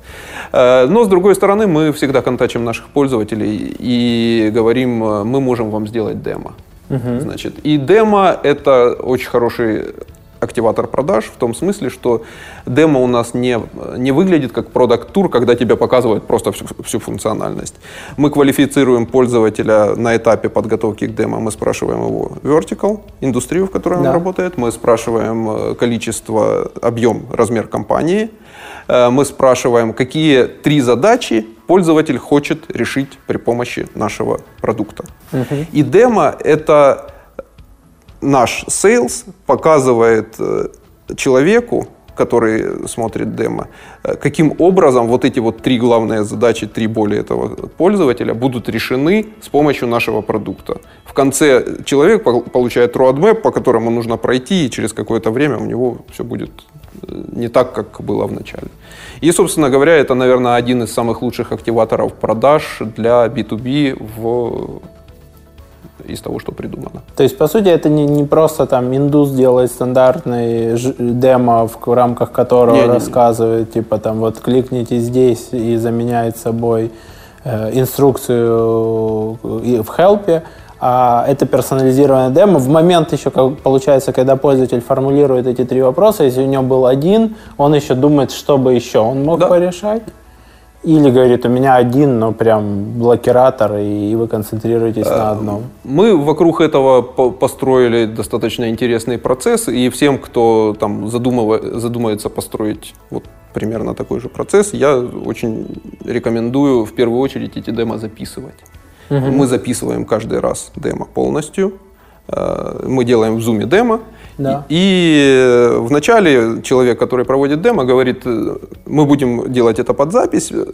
Э, но, с другой стороны, мы всегда контачим наших пользователей и говорим, Э, мы можем вам сделать демо. Угу. Значит, и демо это очень хороший активатор продаж в том смысле, что демо у нас не, не выглядит как продукт-тур, когда тебе показывают просто всю, всю функциональность. Мы квалифицируем пользователя на этапе подготовки к демо, мы спрашиваем его vertical, индустрию, в которой да. он работает, мы спрашиваем э, количество, объем, размер компании, мы спрашиваем, какие три задачи пользователь хочет решить при помощи нашего продукта. Uh-huh. И демо — это наш sales показывает э, человеку, который смотрит демо, э, каким образом вот эти вот три главные задачи, три боли этого пользователя будут решены с помощью нашего продукта. В конце человек получает roadmap, по которому нужно пройти, и через какое-то время у него все будет э, не так, как было в начале. И, собственно говоря, это, наверное, один из самых лучших активаторов продаж для B2B в из того, что придумано.
То есть, по сути, это не, не просто там индус делает стандартный демо, в рамках которого не, рассказывает, не, не. типа там вот кликните здесь и заменяет собой э, инструкцию в хелпе, это персонализированное демо. В момент еще, как получается, когда пользователь формулирует эти три вопроса, если у него был один, он еще думает, что бы еще он мог да. порешать. Или говорит, у меня один, но прям блокиратор, и вы концентрируетесь на одном.
Мы вокруг этого построили достаточно интересный процесс, и всем, кто там задумывается построить вот примерно такой же процесс, я очень рекомендую в первую очередь эти демо записывать. Угу. Мы записываем каждый раз демо полностью. Э, мы делаем в Zoom демо, да. И вначале человек, который проводит демо, говорит, э, мы будем делать это под запись. Э,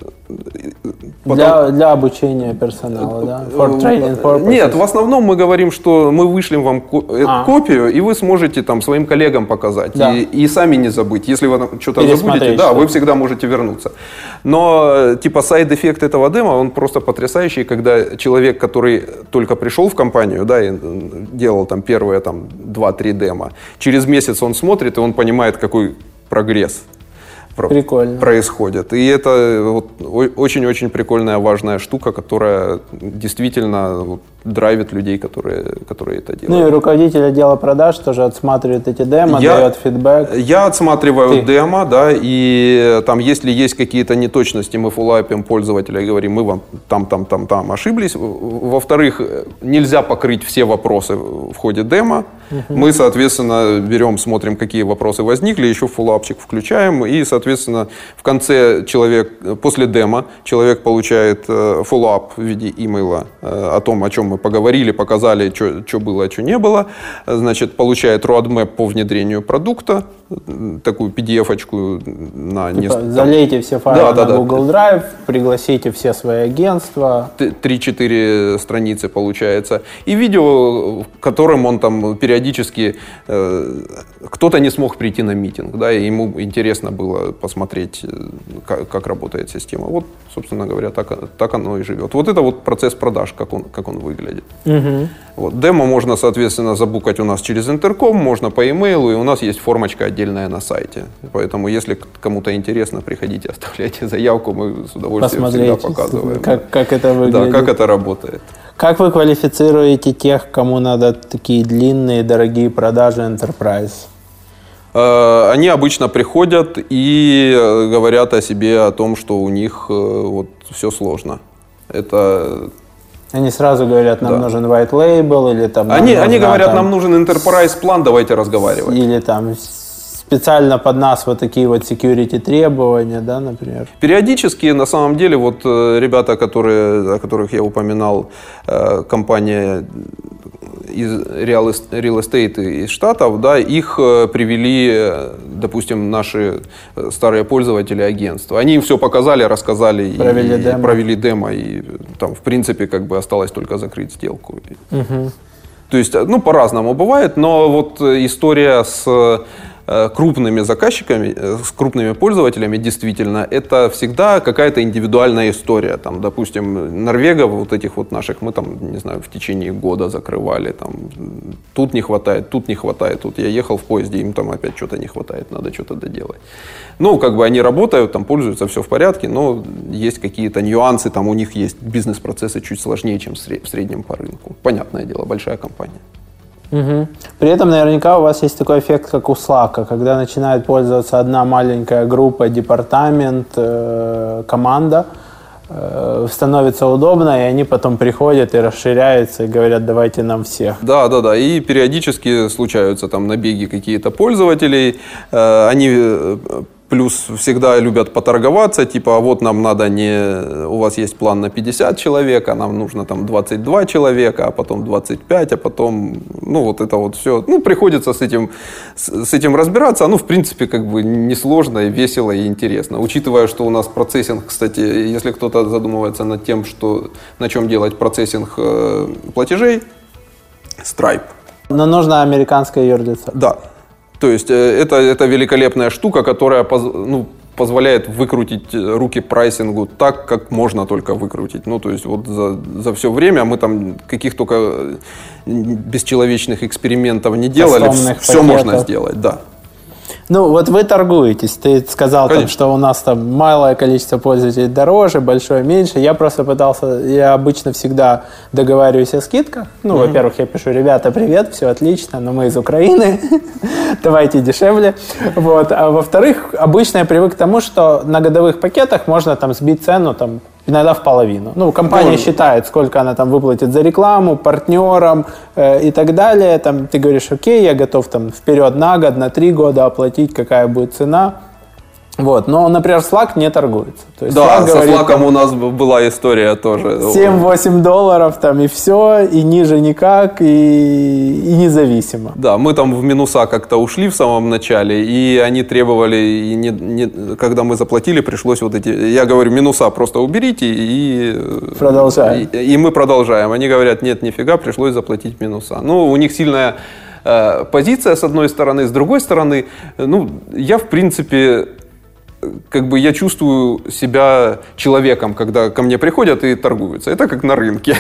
потом... Для, для обучения персонала, да? For
training purposes. Нет, в основном мы говорим, что мы вышлем вам а. копию, и вы сможете там своим коллегам показать. Да. И, и сами не забыть. Если вы что-то забудете, да, вы всегда можете вернуться. Но типа side effect этого демо, он просто потрясающий, когда человек, который только пришел в компанию, да, и делал там первые там 2-3 демо, Через месяц он смотрит, и он понимает, какой прогресс Прикольно. происходит. И это очень-очень прикольная, важная штука, которая действительно вот, драйвит людей, которые, которые это делают.
Ну и руководитель отдела продаж тоже отсматривает эти демо, я, дает фидбэк.
Я отсматриваю Ты. демо, да, и там, если есть какие-то неточности, мы фуллайпим пользователя и говорим, мы вам там, там, там, там ошиблись. Во-вторых, нельзя покрыть все вопросы в ходе демо. Угу. Мы, соответственно, берем, смотрим, какие вопросы возникли, еще follow-up чик включаем, и, соответственно, в конце человек, после демо, человек получает follow-up в виде имейла э, о том, о чем мы поговорили, показали, что было, а что не было. Значит, получает roadmap по внедрению продукта, такую PDF-очку на
типа, несколько... Залейте все файлы да, на да, Google да. Drive, пригласите все свои агентства.
3-4 страницы получается. И видео, в котором он там периодически... Э, кто-то не смог прийти на митинг, да, и ему интересно было посмотреть, э, как, как работает система. Вот, собственно говоря, так, так оно и живет. Вот это вот процесс продаж, как он, как он выглядит. Угу. Вот. Демо можно, соответственно, забукать у нас через интерком, можно по имейлу, и у нас есть формочка отдельная на сайте. Поэтому, если кому-то интересно, приходите, [laughs] оставляйте заявку, мы с удовольствием всегда показываем.
Как, как это выглядит.
Да, как это работает.
Как вы квалифицируете тех, кому надо такие длинные, дорогие продажи Enterprise?
Э, они обычно приходят и э, говорят о себе, о том, что у них э, вот все сложно. Это
они сразу говорят, нам да. нужен white label или там...
Они, они говорят, там, нам нужен enterprise план, давайте разговаривать.
Или там специально под нас вот такие вот security требования, да, например?
Периодически, на самом деле, вот ребята, которые, о которых я упоминал, компания из real estate из Штатов, да, их э, привели, допустим, наши э, старые пользователи агентства. Они им все показали, рассказали, провели, и, демо. провели демо, и там, в принципе, как бы осталось только закрыть сделку. Угу. То есть, ну, по-разному бывает, но вот история с Э, крупными заказчиками, э, с крупными пользователями, действительно, это всегда какая-то индивидуальная история. Там, допустим, Норвегов, вот этих вот наших, мы там, не знаю, в течение года закрывали. Там, тут не хватает, тут не хватает. Тут я ехал в поезде, им там опять что-то не хватает, надо что-то доделать. Ну, как бы они работают, там пользуются, все в порядке, но есть какие-то нюансы, там у них есть бизнес-процессы чуть сложнее, чем в среднем по рынку. Понятное дело, большая компания.
Угу. При этом наверняка у вас есть такой эффект, как у Slack, когда начинает пользоваться одна маленькая группа, департамент, э, команда, э, становится удобно, и они потом приходят и расширяются, и говорят, давайте нам всех.
Да, да, да. И периодически случаются там набеги какие-то пользователей. Э, они э, Плюс всегда любят поторговаться, типа, а вот нам надо не... У вас есть план на 50 человек, а нам нужно там 22 человека, а потом 25, а потом... Ну, вот это вот все. Ну, приходится с этим, с, с этим разбираться. Ну, в принципе, как бы несложно, и весело и интересно. Учитывая, что у нас процессинг, кстати, если кто-то задумывается над тем, что, на чем делать процессинг э, платежей, Stripe.
Но нужна американская юрлица.
Да, то есть э, это, это великолепная штука, которая ну, позволяет выкрутить э, руки прайсингу так, как можно только выкрутить. Ну, то есть вот за, за все время мы там каких только э, бесчеловечных экспериментов не делали, все пакетов. можно сделать, да.
Ну, вот вы торгуетесь. Ты сказал, там, что у нас там малое количество пользователей дороже, большое меньше. Я просто пытался, я обычно всегда договариваюсь о скидках. Ну, mm-hmm. во-первых, я пишу, ребята, привет, все отлично, но мы из Украины, [laughs] давайте дешевле. Вот. А во-вторых, обычно я привык к тому, что на годовых пакетах можно там сбить цену там иногда в половину. Ну, компания Можно. считает, сколько она там выплатит за рекламу, партнерам э, и так далее. Там ты говоришь, окей, я готов там вперед на год, на три года оплатить, какая будет цена. Вот. Но, например, Slack не торгуется.
То есть да, Slack со говорит, Slack у нас была история тоже.
7-8 долларов там и все, и ниже никак, и, и независимо.
Да, мы там в минуса как-то ушли в самом начале, и они требовали, и не, не, когда мы заплатили, пришлось вот эти, я говорю, минуса просто уберите, и,
продолжаем.
и, и мы продолжаем. Они говорят, нет, нифига, пришлось заплатить минуса. Ну, у них сильная э, позиция с одной стороны, с другой стороны, ну, я в принципе как бы я чувствую себя человеком, когда ко мне приходят и торгуются. Это как на рынке.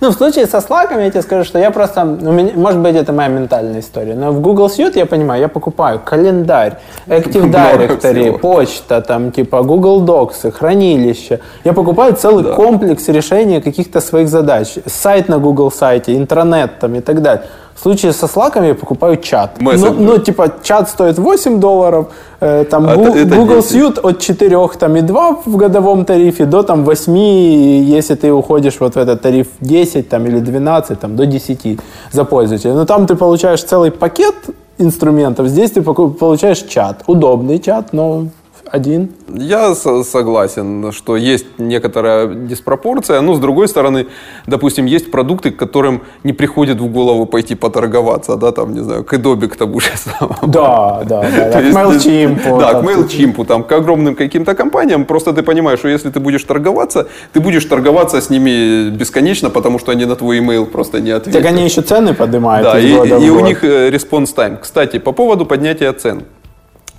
Ну, в случае со слаками я тебе скажу, что я просто, у меня, может быть, это моя ментальная история, но в Google Suite я понимаю, я покупаю календарь, Active Directory, почта, там, типа Google Docs, хранилище. Я покупаю целый да. комплекс решения каких-то своих задач. Сайт на Google сайте, интранет там и так далее. В случае со слаком я покупаю чат. Ну, ну, типа, чат стоит 8 долларов, э, там а Google, это, Google Suite от 4 там, и 2 в годовом тарифе до там, 8, если ты уходишь вот в этот тариф 10 там, или 12, там, до 10 за пользователя. Но там ты получаешь целый пакет инструментов, здесь ты получаешь чат. Удобный чат, но один.
Я согласен, что есть некоторая диспропорция, но с другой стороны, допустим, есть продукты, к которым не приходит в голову пойти поторговаться, да, там, не знаю, к Adobe, к тому же самому.
Да, да, да, да к MailChimp.
Да, к MailChimp, там, к огромным каким-то компаниям, просто ты понимаешь, что если ты будешь торговаться, ты будешь торговаться с ними бесконечно, потому что они на твой email просто не ответят.
Так они еще цены поднимают.
Да, и, и у них э, response time. Кстати, по поводу поднятия цен.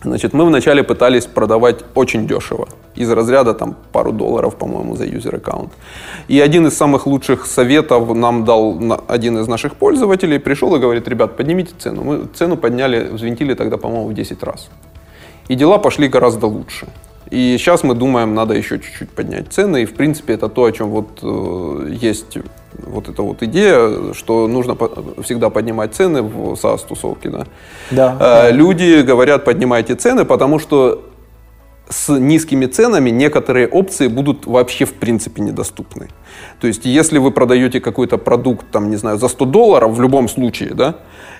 Значит, мы вначале пытались продавать очень дешево. Из разряда там пару долларов, по-моему, за юзер аккаунт. И один из самых лучших советов нам дал один из наших пользователей. Пришел и говорит, ребят, поднимите цену. Мы цену подняли, взвинтили тогда, по-моему, в 10 раз. И дела пошли гораздо лучше. И сейчас мы думаем, надо еще чуть-чуть поднять цены. И, в принципе, это то, о чем вот э, есть вот эта вот идея, что нужно по- всегда поднимать цены в SaaS-тусовке. Да?
Да.
Э, люди говорят, поднимайте цены, потому что с низкими ценами некоторые опции будут вообще в принципе недоступны. То есть, если вы продаете какой-то продукт, там, не знаю, за 100 долларов в любом случае, да,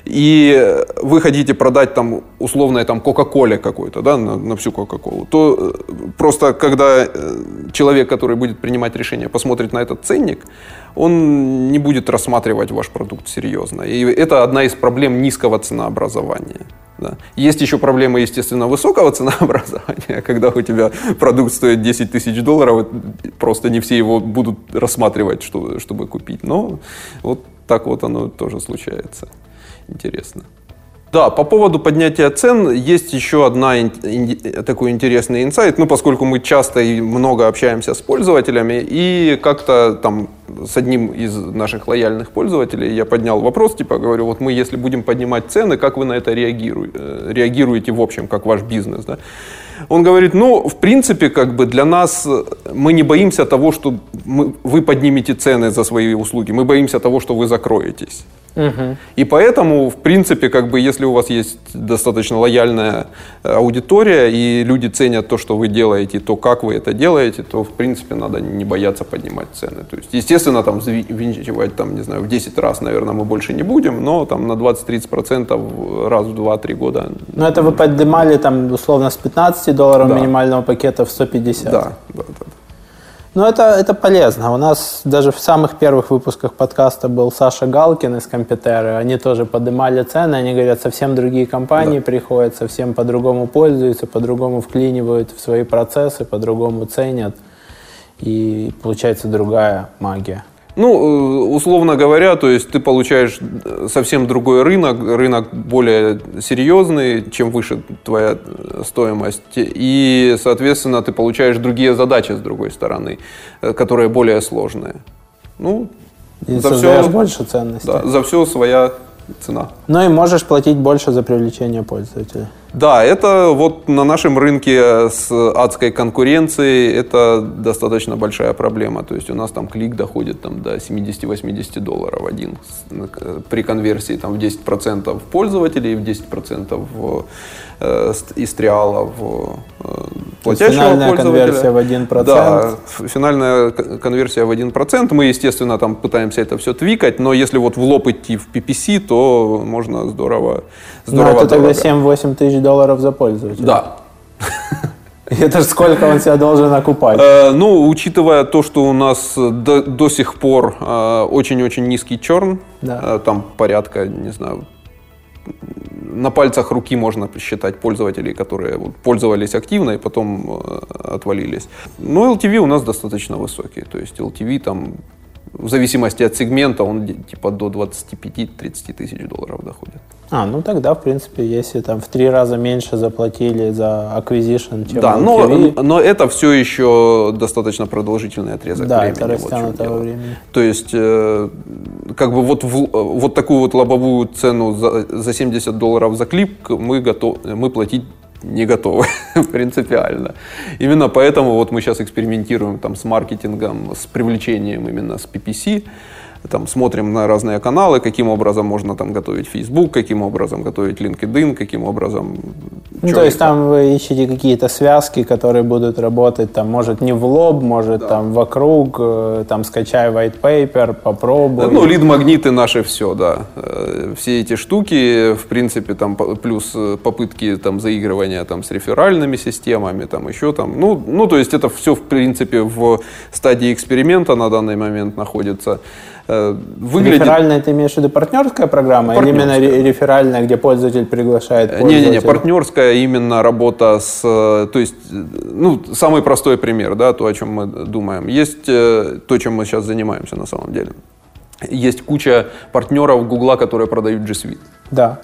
и вы хотите продать там условное там Кока-Коле какой-то, да, на, на всю Кока-Колу, то э, просто когда э, человек, который будет принимать решение, посмотрит на этот ценник, он не будет рассматривать ваш продукт серьезно. И это одна из проблем низкого ценообразования. Да. Есть еще проблема, естественно, высокого [laughs] ценообразования, когда у тебя продукт стоит 10 тысяч долларов, просто не все его будут рассматривать, что, чтобы купить. Но вот так вот оно тоже случается. Интересно. Да, по поводу поднятия цен есть еще одна ин- ин- такой интересный инсайт, ну, поскольку мы часто и много общаемся с пользователями, и как-то там с одним из наших лояльных пользователей я поднял вопрос, типа, говорю, вот мы, если будем поднимать цены, как вы на это реагируете, реагируете в общем, как ваш бизнес, да? Он говорит, ну, в принципе, как бы для нас э, мы не боимся того, что мы, вы поднимете цены за свои услуги, мы боимся того, что вы закроетесь. И поэтому, в принципе, как бы, если у вас есть достаточно лояльная э, аудитория, и люди ценят то, что вы делаете, то, как вы это делаете, то, в принципе, надо не бояться поднимать цены. То есть, естественно, там, взвинчивать, там, не знаю, в 10 раз, наверное, мы больше не будем, но там на 20-30% раз в 2-3 года.
Ну, это вы поднимали там условно с 15 долларов
Да.
минимального пакета в 150.
Да, да, да.
Ну, это, это полезно. У нас даже в самых первых выпусках подкаста был Саша Галкин из Компьютеры. Они тоже поднимали цены. Они говорят, совсем другие компании приходят, совсем по-другому пользуются, по-другому вклинивают в свои процессы, по-другому ценят. И получается другая магия.
Ну, э, условно говоря, то есть ты получаешь э, совсем другой рынок, рынок более серьезный, чем выше твоя э, стоимость, и, соответственно, ты получаешь другие задачи с другой стороны, которые более сложные. Ну,
И
за все,
больше ценностей.
да, за все своя цена.
Ну и можешь платить больше за привлечение пользователей.
Да, это вот на нашем рынке с адской конкуренцией это достаточно большая проблема. То есть у нас там клик доходит там, до 70-80 долларов один при конверсии там, в 10% пользователей и в 10% в, э, из триала в э, платящего
финальная
пользователя.
конверсия в 1%.
Да, финальная конверсия в 1%. Мы, естественно, там пытаемся это все твикать, но если вот в лоб идти в PPC, то можно здорово, здорово
это тогда
дорого.
7-8 тысяч долларов за пользователя.
Да, [laughs]
это ж сколько он себя должен окупать.
Э, Ну, учитывая то, что у нас до, до сих пор э, очень-очень низкий черн,
Да.
э, там порядка, не знаю, на пальцах руки можно посчитать пользователей, которые вот пользовались активно и потом э, отвалились. Но LTV у нас достаточно высокий, то есть LTV там в зависимости от сегмента он типа до 25-30 тысяч долларов доходит.
А, ну тогда, в принципе, если там в три раза меньше заплатили за acquisition, чем
Да,
LTV,
но, но это все еще достаточно продолжительный отрезок
да,
времени.
это
вот в чем
растянутого
дело.
времени.
То есть, э, как бы вот, в- вот такую вот лобовую цену за, за 70 долларов за клип мы, готов, мы платить не готовы [laughs] принципиально. Именно поэтому вот мы сейчас экспериментируем там с маркетингом, с привлечением именно с PPC, там смотрим на разные каналы, каким образом можно там готовить Facebook, каким образом готовить LinkedIn, каким образом...
Ну, то есть там вы ищете какие-то связки, которые будут работать, там, может, не в лоб, может, там, вокруг, э, там, скачай white paper, попробуй.
Ну, лид-магниты наши все, да. Э, Все эти штуки, в принципе, там плюс э, попытки там заигрывания там с реферальными системами, там еще там. Ну, ну, то есть это все, в принципе, в стадии эксперимента на данный момент находится. Э, Выглядит...
Реферальная, ты имеешь в виду партнерская программа? Или именно
Партнерская.
ре- реферальная, где пользователь приглашает
Не-не-не, партнерская именно работа с, э, то есть, э, ну, самый простой пример, да, то, о чем мы думаем. Есть то, чем мы сейчас занимаемся на самом деле. Есть куча партнеров Гугла, которые продают G Suite.
Да.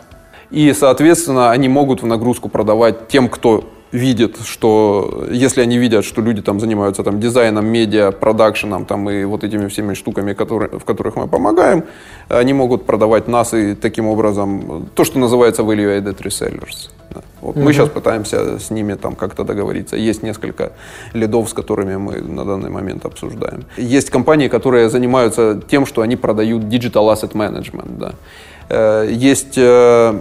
И, соответственно, они могут в нагрузку продавать тем, кто видит, что если они видят, что люди там занимаются там дизайном, медиа, продакшеном там и вот этими всеми штуками, которые, в которых мы помогаем, они могут продавать нас и таким образом то, что называется value-added resellers. Да. Вот mm-hmm. Мы сейчас пытаемся с ними там как-то договориться. Есть несколько лидов, с которыми мы на данный момент обсуждаем. Есть компании, которые занимаются тем, что они продают digital asset management. Да. Э, есть э,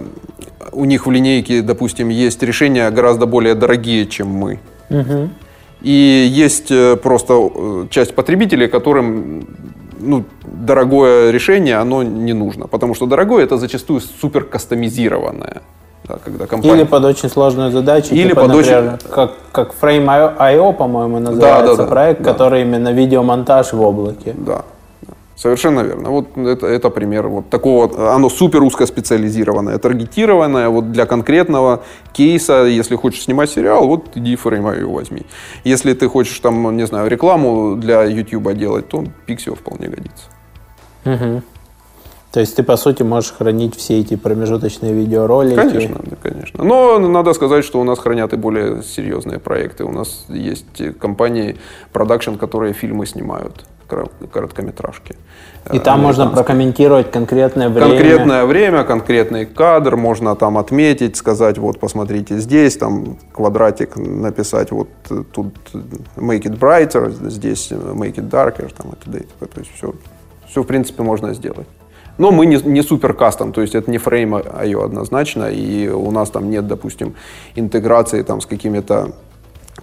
у них в линейке, допустим, есть решения гораздо более дорогие, чем мы. Угу. И есть э, просто часть потребителей, которым ну, дорогое решение, оно не нужно. Потому что дорогое это зачастую супер кастомизированное.
Да, когда компания... Или под очень сложную задачу.
Или типа, под например,
очень... как, как Frame.io, по-моему, называется да, да, проект, да. который именно видеомонтаж в облаке.
Да. Совершенно верно. Вот это, это пример вот такого, оно супер узкоспециализированное, таргетированное вот для конкретного кейса. Если хочешь снимать сериал, вот иди Frame.io возьми. Если ты хочешь там, не знаю, рекламу для YouTube делать, то Pixio вполне годится.
Угу. То есть ты, по сути, можешь хранить все эти промежуточные видеоролики?
Конечно, да, конечно. Но надо сказать, что у нас хранят и более серьезные проекты. У нас есть компании, продакшн, которые фильмы снимают короткометражки.
И там можно прокомментировать конкретное время.
Конкретное время, конкретный кадр, можно там отметить, сказать, вот посмотрите здесь, там квадратик написать, вот тут make it brighter, здесь make it darker, там и т.д. То есть все, все в принципе можно сделать. Но мы не, не супер кастом, то есть это не фрейм IO однозначно, и у нас там нет, допустим, интеграции там с какими-то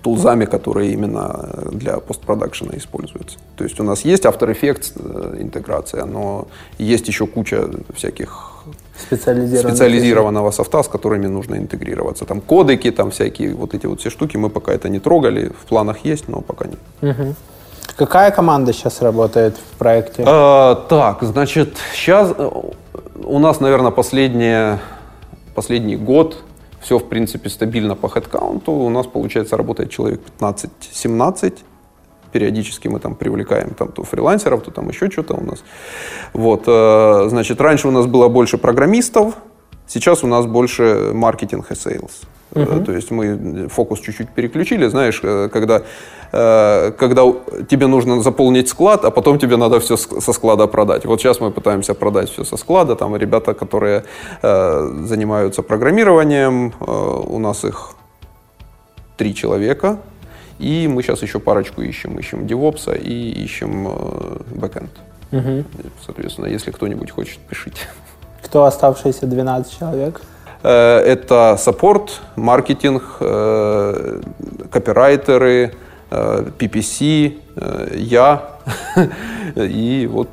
тулзами, которые именно для постпродакшена используются. То есть у нас есть After Effects э, интеграция, но есть еще куча всяких специализированного софта, с которыми нужно интегрироваться. Там кодеки, там всякие вот эти вот все штуки, мы пока это не трогали, в планах есть, но пока нет.
Угу. Какая команда сейчас работает в проекте?
А, так, значит, сейчас э, у нас, наверное, последние, последний год все, в принципе, стабильно по headcount у. У нас, получается, работает человек 15-17. Периодически мы там привлекаем там, то фрилансеров, то там еще что-то у нас. Вот, э, значит, раньше у нас было больше программистов, сейчас у нас больше маркетинг и sales. Угу. То есть мы фокус чуть-чуть переключили, знаешь, э, когда, э, когда тебе нужно заполнить склад, а потом тебе надо все со склада продать. Вот сейчас мы пытаемся продать все со склада. Там ребята, которые занимаются программированием, у нас их три человека, и мы сейчас еще парочку ищем. Ищем девопса и ищем бэкэнд. Угу. Соответственно, если кто-нибудь хочет, пишите.
Кто оставшиеся 12 человек?
Э, это саппорт, маркетинг, э, копирайтеры, PPC, э, я [laughs] и вот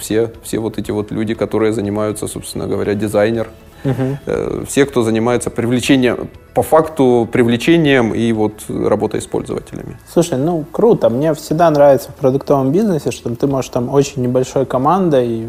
все, все вот эти вот люди, которые занимаются, собственно говоря, дизайнер, Угу. Все, кто занимается привлечением, по факту привлечением и вот работой с пользователями.
Слушай, ну круто. Мне всегда нравится в продуктовом бизнесе, что ты можешь там очень небольшой командой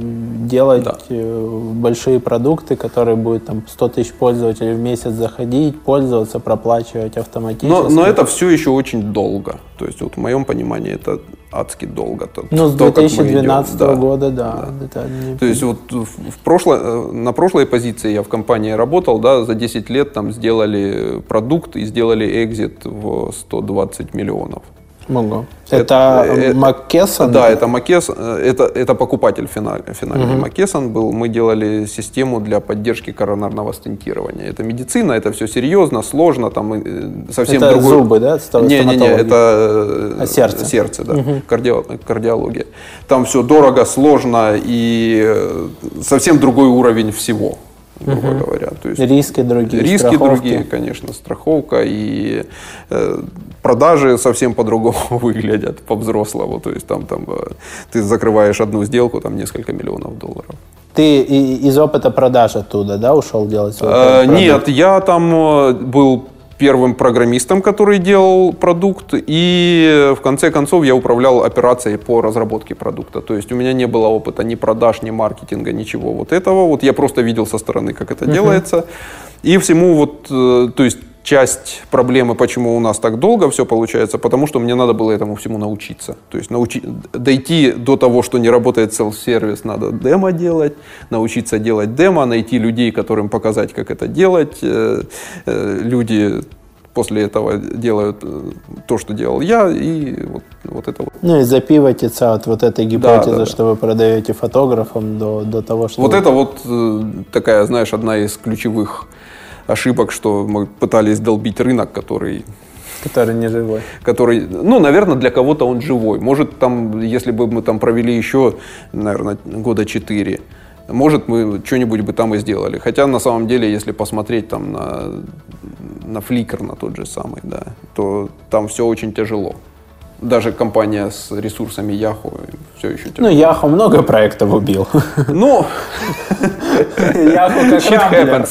делать да. Э, большие продукты, которые будут там 100 тысяч пользователей в месяц заходить, пользоваться, проплачивать автоматически.
Но, но это все еще очень долго. То есть вот в моем понимании это адски долго. То,
ну, с 2012 -го года, да. да. Это
не... То есть вот в прошлой, э, на прошлой позиции я в компании работал, да, за 10 лет там сделали продукт и сделали экзит в 120 миллионов.
Могу. Это, это Маккесон?
Да, это Маккесон. Это, это покупатель финальный, финальный угу. Маккесон был. Мы делали систему для поддержки коронарного стентирования. Это медицина, это все серьезно, сложно, там э, совсем
это
другой.
зубы, да?
Не, не, не, это э, а сердце, сердце, да, угу. Кардио, кардиология. Там все дорого, сложно и э, совсем другой уровень всего грубо угу. говоря.
То есть риски другие,
Риски страховки. другие, конечно, страховка и э, продажи совсем по-другому [laughs] выглядят, по-взрослому. То есть там, там э, ты закрываешь одну сделку, там несколько миллионов долларов.
Ты из опыта продаж оттуда, да, ушел делать
э, Нет, я там э, был первым программистом, который делал продукт, и в конце концов я управлял операцией по разработке продукта. То есть у меня не было опыта ни продаж, ни маркетинга, ничего вот этого. Вот я просто видел со стороны, как это uh-huh. делается. И всему вот, э, то есть часть проблемы, почему у нас так долго все получается, потому что мне надо было этому всему научиться. То есть научи, дойти до того, что не работает селф-сервис, надо демо делать, научиться делать демо, найти людей, которым показать, как это делать. Э, э, люди после этого делают э, то, что делал я, и вот, вот это вот.
Ну и запивотится от вот этой гипотезы, да, да, что да. вы продаете фотографам до, до того, что...
Вот
вы...
это вот такая, знаешь, одна из ключевых ошибок, что мы пытались долбить рынок, который
Который не живой.
Который, ну, наверное, для кого-то он живой. Может, там, если бы мы там провели еще, наверное, года четыре, может, мы что-нибудь бы там и сделали. Хотя, на самом деле, если посмотреть там на, на Flickr, на тот же самый, да, то там все очень тяжело даже компания с ресурсами Yahoo все еще
тяжело. Ну, Yahoo много проектов убил.
Ну,
Yahoo как Рамблер.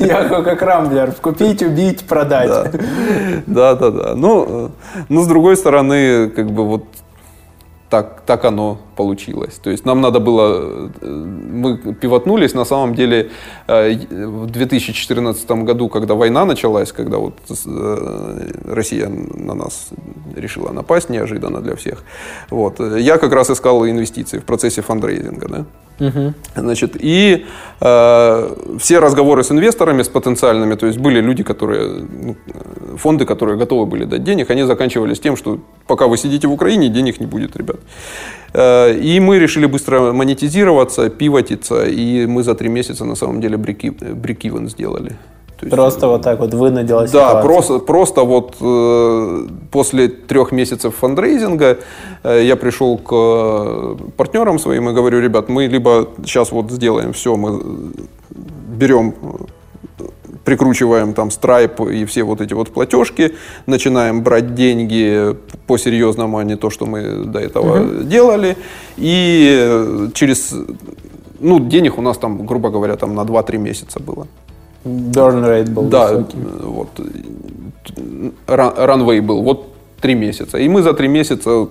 Yahoo как Рамблер. Купить, убить, продать.
Да, да, да. Ну, ну, с другой стороны, как бы вот так, так оно получилось. То есть нам надо было, э, мы пивотнулись, на самом деле э, в 2014 году, когда война началась, когда вот э, Россия на нас решила напасть неожиданно для всех, вот, я как раз искал инвестиции в процессе фандрейзинга, да. Угу. Значит, и э, все разговоры с инвесторами, с потенциальными, то есть были люди, которые, ну, фонды, которые готовы были дать денег, они заканчивались тем, что пока вы сидите в Украине, денег не будет, ребят. Э, и мы решили быстро монетизироваться, пивотиться, и мы за три месяца на самом деле брик-ивен сделали.
Есть, просто вот так вот вынудилась
Да, просто, просто вот э, после трех месяцев фандрейзинга э, я пришел к э, партнерам своим и говорю, ребят, мы либо сейчас вот сделаем все, мы берем прикручиваем там Stripe и все вот эти вот платежки, начинаем брать деньги по-серьезному, а не то, что мы до этого угу. делали. И через, ну, денег у нас там, грубо говоря, там на 2-3 месяца было.
Burn rate был
Да, высокий. вот. Ранвей был, вот три месяца. И мы за три месяца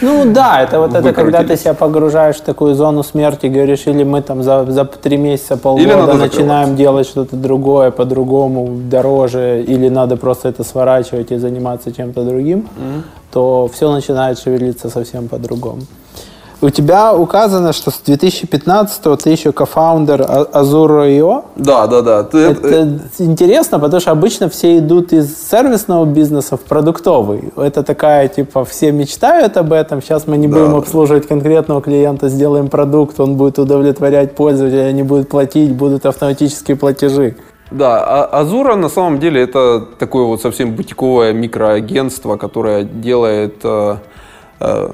ну да, это вот это когда ты себя погружаешь в такую зону смерти, говоришь, или мы там за, за три месяца, полгода начинаем делать что-то другое, по-другому, дороже, или надо просто это сворачивать и заниматься чем-то другим, mm-hmm. то все начинает шевелиться совсем по-другому. У тебя указано, что с 2015 ты еще кофаундер Azure.io.
Да, да, да.
Ты... Это интересно, потому что обычно все идут из сервисного бизнеса в продуктовый. Это такая, типа, все мечтают об этом, сейчас мы не да. будем обслуживать конкретного клиента, сделаем продукт, он будет удовлетворять пользователя, они будут платить, будут автоматические платежи.
Да, а Азура на самом деле это такое вот совсем бутиковое микроагентство, которое делает э, э,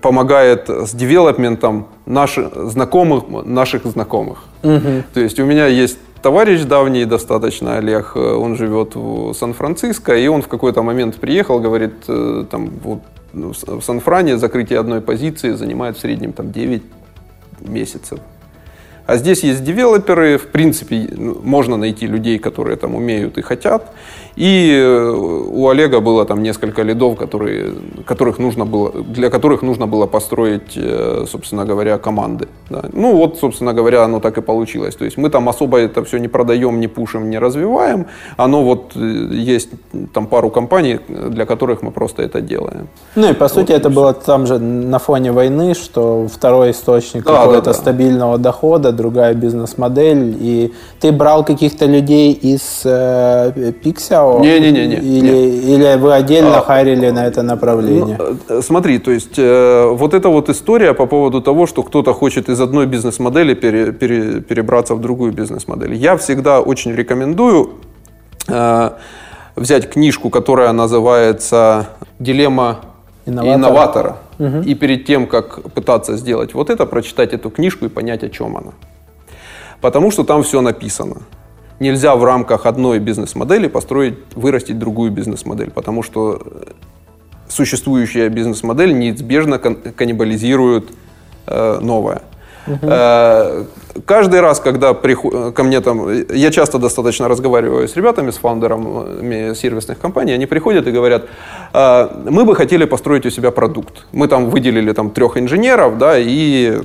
помогает с девелопментом наших знакомых, наших знакомых. Угу. То есть у меня есть товарищ давний достаточно, Олег, он живет в Сан-Франциско, и он в какой-то момент приехал, говорит, э, там вот в Сан-Фране закрытие одной позиции занимает в среднем там 9 месяцев. А здесь есть девелоперы, в принципе, ну, можно найти людей, которые там умеют и хотят. И э, у Олега было там несколько лидов, которые, которых нужно было, для которых нужно было построить, э, собственно говоря, команды. Да. Ну вот, собственно говоря, оно так и получилось. То есть мы там особо это все не продаем, не пушим, не развиваем. Оно вот э, есть там пару компаний, для которых мы просто это делаем.
Ну и по сути вот, это было там же на фоне войны, что второй источник да, какого-то да, да. стабильного дохода, другая бизнес-модель. И ты брал каких-то людей из э, Pixel,
не-не-не.
Или, или вы отдельно а, харили на это направление? Ну,
смотри, то есть э, вот эта вот история по поводу того, что кто-то хочет из одной бизнес-модели пере, пере, перебраться в другую бизнес-модель. Я всегда очень рекомендую э, взять книжку, которая называется «Дилемма инноватора». инноватора. Угу. И перед тем, как пытаться сделать вот это, прочитать эту книжку и понять, о чем она. Потому что там все написано нельзя в рамках одной бизнес-модели построить, вырастить другую бизнес-модель, потому что существующая бизнес-модель неизбежно каннибализирует э, новое. Угу. Э, каждый раз, когда приход... ко мне там, я часто достаточно разговариваю с ребятами, с фаундерами сервисных компаний, они приходят и говорят, э, мы бы хотели построить у себя продукт. Мы там выделили там трех инженеров, да, и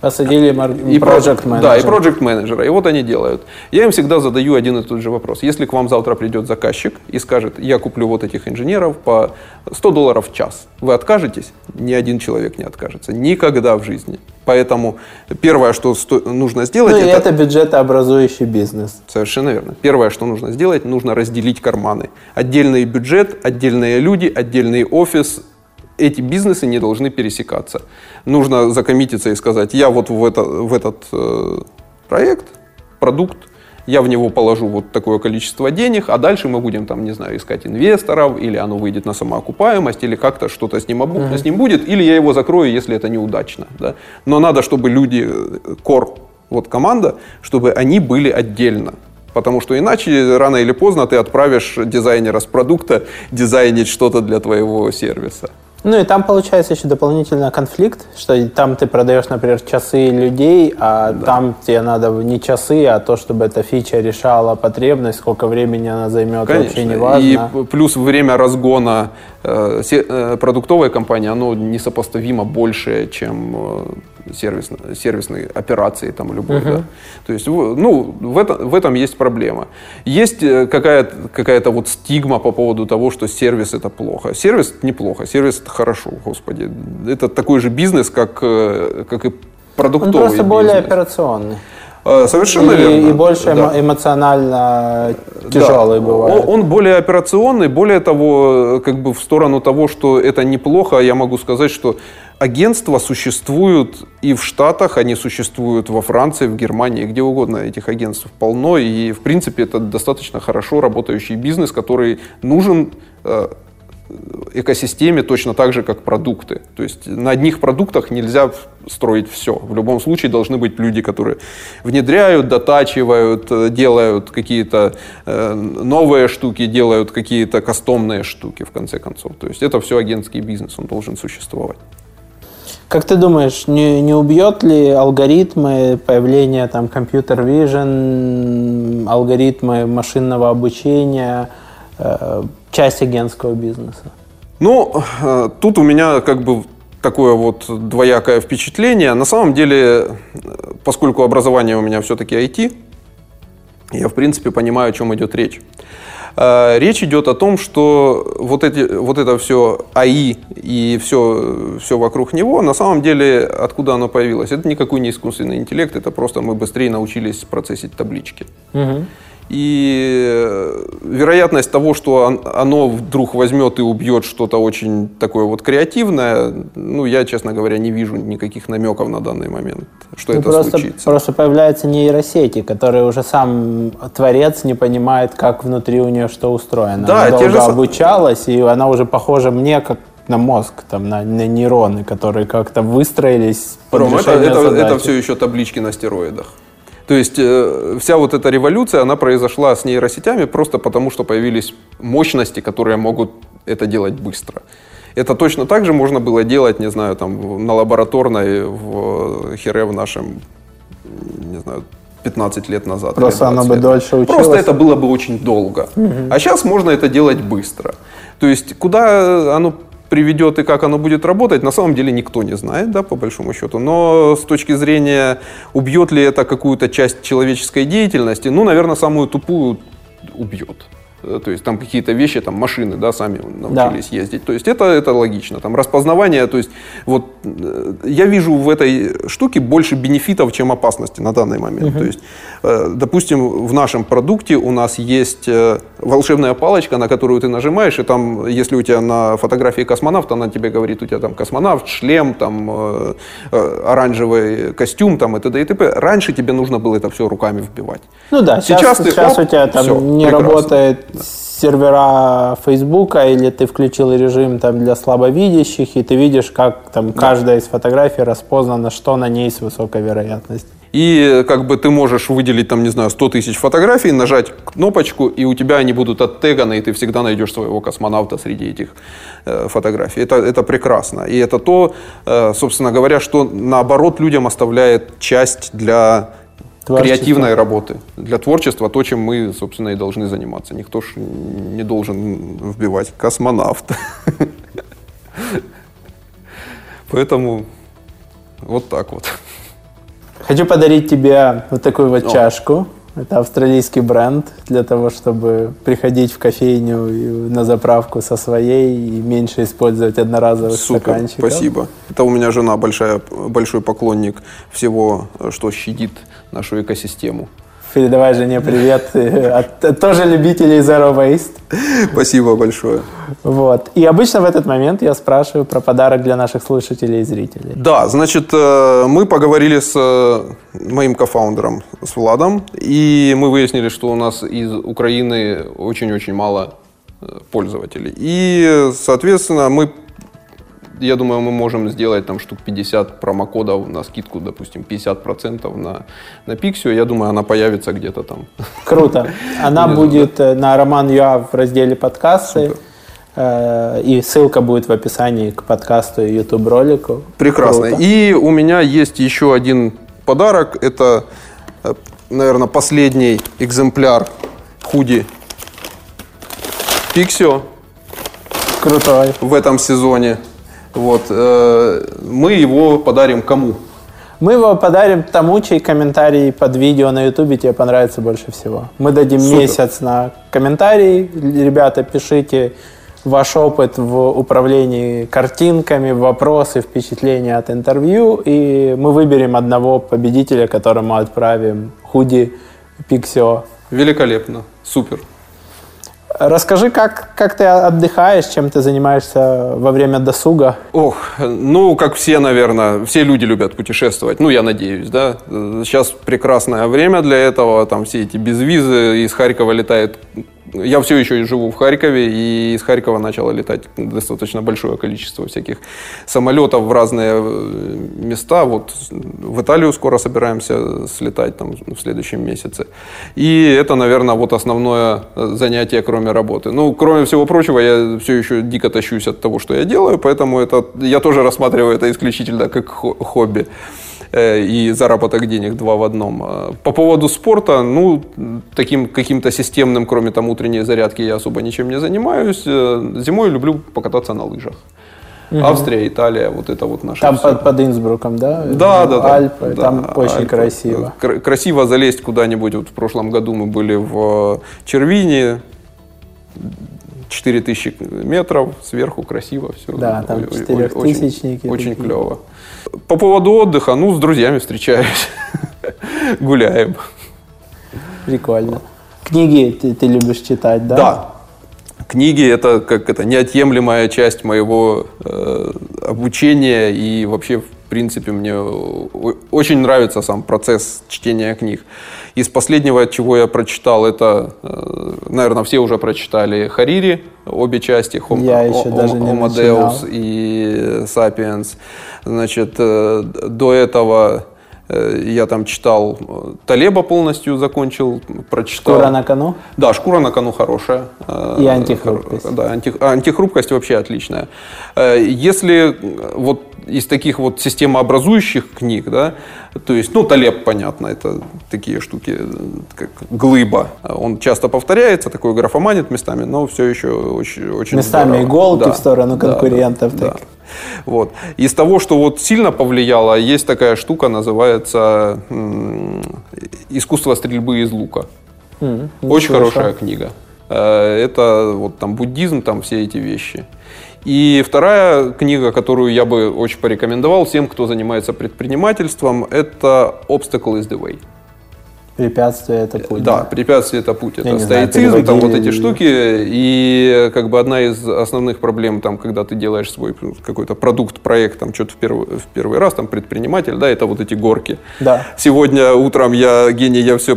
Посадили
и
project менеджера.
Да, и project менеджера. И вот они делают. Я им всегда задаю один и тот же вопрос. Если к вам завтра придет заказчик и скажет, я куплю вот этих инженеров по 100 долларов в час, вы откажетесь? Ни один человек не откажется. Никогда в жизни. Поэтому первое, что сто... нужно сделать...
Ну и это бюджетообразующий бизнес.
Совершенно верно. Первое, что нужно сделать, нужно разделить карманы. Отдельный бюджет, отдельные люди, отдельный офис, эти бизнесы не должны пересекаться. Нужно закоммититься и сказать, я вот в, это, в этот э, проект, продукт, я в него положу вот такое количество денег, а дальше мы будем там, не знаю, искать инвесторов, или оно выйдет на самоокупаемость, или как-то что-то с ним, mm-hmm. с ним будет, или я его закрою, если это неудачно. Да? Но надо, чтобы люди, кор, э, вот команда, чтобы они были отдельно. Потому что иначе рано или поздно ты отправишь дизайнера с продукта дизайнить что-то для твоего сервиса.
Ну и там получается еще дополнительно конфликт, что там ты продаешь, например, часы людей, а да. там тебе надо не часы, а то, чтобы эта фича решала потребность, сколько времени она займет, Конечно. вообще не важно.
И плюс время разгона э, э, продуктовой компании, оно несопоставимо больше, чем э, сервис, сервисной операции там любой. Uh-huh. Да? То есть, ну, в, это, в этом есть проблема. Есть э, какая-то, какая-то вот стигма по поводу того, что сервис это плохо. Сервис неплохо, сервис это хорошо, господи. Это такой же бизнес, как, э, как и продуктовый Он
просто
бизнес.
более операционный.
Э, совершенно
и,
верно.
И больше да. эмоционально тяжелый
да.
бывает.
Он, он более операционный. Более того, как бы в сторону того, что это неплохо, я могу сказать, что агентства существуют и в Штатах, они существуют во Франции, в Германии, где угодно этих агентств полно. И, в принципе, это достаточно хорошо работающий бизнес, который нужен э, экосистеме точно так же, как продукты. То есть на одних продуктах нельзя строить все. В любом случае должны быть люди, которые внедряют, дотачивают, э, делают какие-то э, новые штуки, делают какие-то кастомные штуки, в конце концов. То есть это все агентский бизнес, он должен существовать.
Как ты думаешь, не, не убьет ли алгоритмы появления там компьютер vision, алгоритмы машинного обучения э, часть агентского бизнеса?
Ну, э, тут у меня как бы такое вот двоякое впечатление. На самом деле, поскольку образование у меня все-таки IT, я в принципе понимаю, о чем идет речь. Э, речь идет о том, что вот, эти, вот это все АИ и все, все вокруг него, на самом деле, откуда оно появилось? Это никакой не искусственный интеллект, это просто мы быстрее научились процессить таблички. Угу. И э, вероятность того, что оно вдруг возьмет и убьет что-то очень такое вот креативное, ну, я, честно говоря, не вижу никаких намеков на данный момент, что ну, это
просто,
случится.
Просто появляются нейросети, которые уже сам творец не понимает, как внутри у нее что устроено. Да, она долго же... обучалась, и она уже похожа мне как на мозг, там, на, на нейроны, которые как-то выстроились
Ром, это, это, это все еще таблички на стероидах. То есть э, вся вот эта революция, она произошла с нейросетями просто потому, что появились мощности, которые могут это делать быстро. Это точно так же можно было делать, не знаю, там на лабораторной в Хере в нашем, не знаю, 15 лет назад.
Просто оно бы дольше училось.
Просто это было бы очень долго. Угу. А сейчас можно это делать быстро. То есть куда оно приведет и как оно будет работать, на самом деле никто не знает, да, по большому счету. Но с точки зрения, убьет ли это какую-то часть человеческой деятельности, ну, наверное, самую тупую убьет. Э, то есть там какие-то вещи, там машины, да, сами научились да. ездить. То есть это, это логично. Там распознавание, то есть вот э, я вижу в этой штуке больше бенефитов, чем опасности на данный момент. Угу. То есть, э, допустим, в нашем продукте у нас есть волшебная палочка, на которую ты нажимаешь, и там, если у тебя на фотографии космонавт, она тебе говорит, у тебя там космонавт, шлем, там оранжевый костюм, там и т.д. и т.п. Раньше тебе нужно было это все руками вбивать.
Ну да, сейчас, сейчас, ты, сейчас оп, у тебя там все, не прекрасно. работает сервера Фейсбука, или ты включил режим там для слабовидящих, и ты видишь, как там да. каждая из фотографий распознана, что на ней с высокой вероятностью.
И как бы ты можешь выделить там, не знаю, 100 тысяч фотографий, нажать кнопочку, и у тебя они будут оттеганы, и ты всегда найдешь своего космонавта среди этих э, фотографий. Это, это прекрасно. И это то, э, собственно говоря, что наоборот людям оставляет часть для Творчество. креативной работы. Для творчества то, чем мы, собственно, и должны заниматься. Никто ж не должен вбивать космонавт. Поэтому вот так вот.
Хочу подарить тебе вот такую вот чашку. Это австралийский бренд для того, чтобы приходить в кофейню на заправку со своей и меньше использовать одноразовых
Супер,
стаканчиков.
спасибо. Это у меня жена большая, большой поклонник всего, что щадит нашу экосистему.
Передавай жене привет [laughs] от тоже любителей Zero Waste.
Спасибо большое.
Вот. И обычно в этот момент я спрашиваю про подарок для наших слушателей и зрителей.
Да, значит, э, мы поговорили с э, моим кофаундером, с Владом, и мы выяснили, что у нас из Украины очень-очень мало э, пользователей. И, соответственно, мы я думаю, мы можем сделать там штук 50 промокодов на скидку, допустим, 50% на, на Pixio. Я думаю, она появится где-то там.
Круто. [laughs] Она будет. Э, на Роман Юа в разделе подкасты. Супер. Э, и ссылка будет в описании к подкасту и YouTube ролику.
Прекрасно. Круто. И у меня есть еще один подарок. Это, э, наверное, последний экземпляр худи Pixio.
Крутой.
В этом сезоне. Вот, э, мы его подарим кому?
Мы его подарим тому, чей комментарий под видео на ютубе тебе понравится больше всего. Мы дадим Супер. месяц на комментарий. Ребята, пишите ваш опыт в управлении картинками, вопросы, впечатления от интервью, и мы выберем одного победителя, которому отправим худи Pixio.
Великолепно, супер.
Расскажи, как, как ты отдыхаешь, чем ты занимаешься во время досуга?
Ох, ну, как все, наверное, все люди любят путешествовать, ну, я надеюсь, да. Сейчас прекрасное время для этого, там все эти безвизы, из Харькова летает я все еще живу в Харькове, и из Харькова начало летать достаточно большое количество всяких самолетов в разные э, места. Вот в Италию скоро собираемся слетать там, в следующем месяце. И это, наверное, вот основное занятие, кроме работы. Ну, кроме всего прочего, я все еще дико тащусь от того, что я делаю, поэтому это, я тоже рассматриваю это исключительно как хобби. Э, и заработок денег два в одном. А по поводу спорта, ну, таким каким-то системным, кроме там утренней зарядки, я особо ничем не занимаюсь. Э, зимой люблю покататься на лыжах. Угу. Австрия, Италия, вот это вот наше.
Там под, под Инсбруком, да?
Да, да,
да. Альпы, да, там очень Альпы. красиво.
Красиво залезть куда-нибудь. Вот в прошлом году мы были в Червине, 4000 метров, сверху красиво все.
Да, там четырехтысячники.
Очень, очень клево. По поводу отдыха, ну, с друзьями встречаюсь, [laughs] гуляем.
Прикольно. Книги ты, ты любишь читать, да?
Да. Книги это как это неотъемлемая часть моего э, обучения и вообще принципе мне очень нравится сам процесс чтения книг. Из последнего, чего я прочитал, это, э, наверное, все уже прочитали Харири, обе части, Hom,
я еще Hom, даже не
Deus и Sapiens. Значит, э, до этого э, я там читал Талеба полностью закончил, прочитал.
Шкура на кону?
Да, шкура на кону хорошая.
И антихрупкость.
Да, анти, антихрупкость вообще отличная. Если вот из таких вот системообразующих книг, да, то есть, ну, Талеб, понятно, это такие штуки, как глыба. Он часто повторяется, такой графоманит местами, но все еще очень, очень
Местами здорово. иголки да, в сторону конкурентов. Да, да.
Вот. Из того, что вот сильно повлияло, есть такая штука, называется «Искусство стрельбы из лука». Mm, Очень хорошая книга. Э, это вот там буддизм, там все эти вещи. И вторая книга, которую я бы очень порекомендовал всем, кто занимается предпринимательством, это «Obstacle is the way».
Препятствие это путь.
Да, да? препятствие это путь. Это стоицизм, знаю, там вот эти штуки. И как бы одна из основных проблем, там, когда ты делаешь свой какой-то продукт, проект, там что-то в первый, в первый раз, там предприниматель, да, это вот эти горки.
Да.
Сегодня утром я гений, я все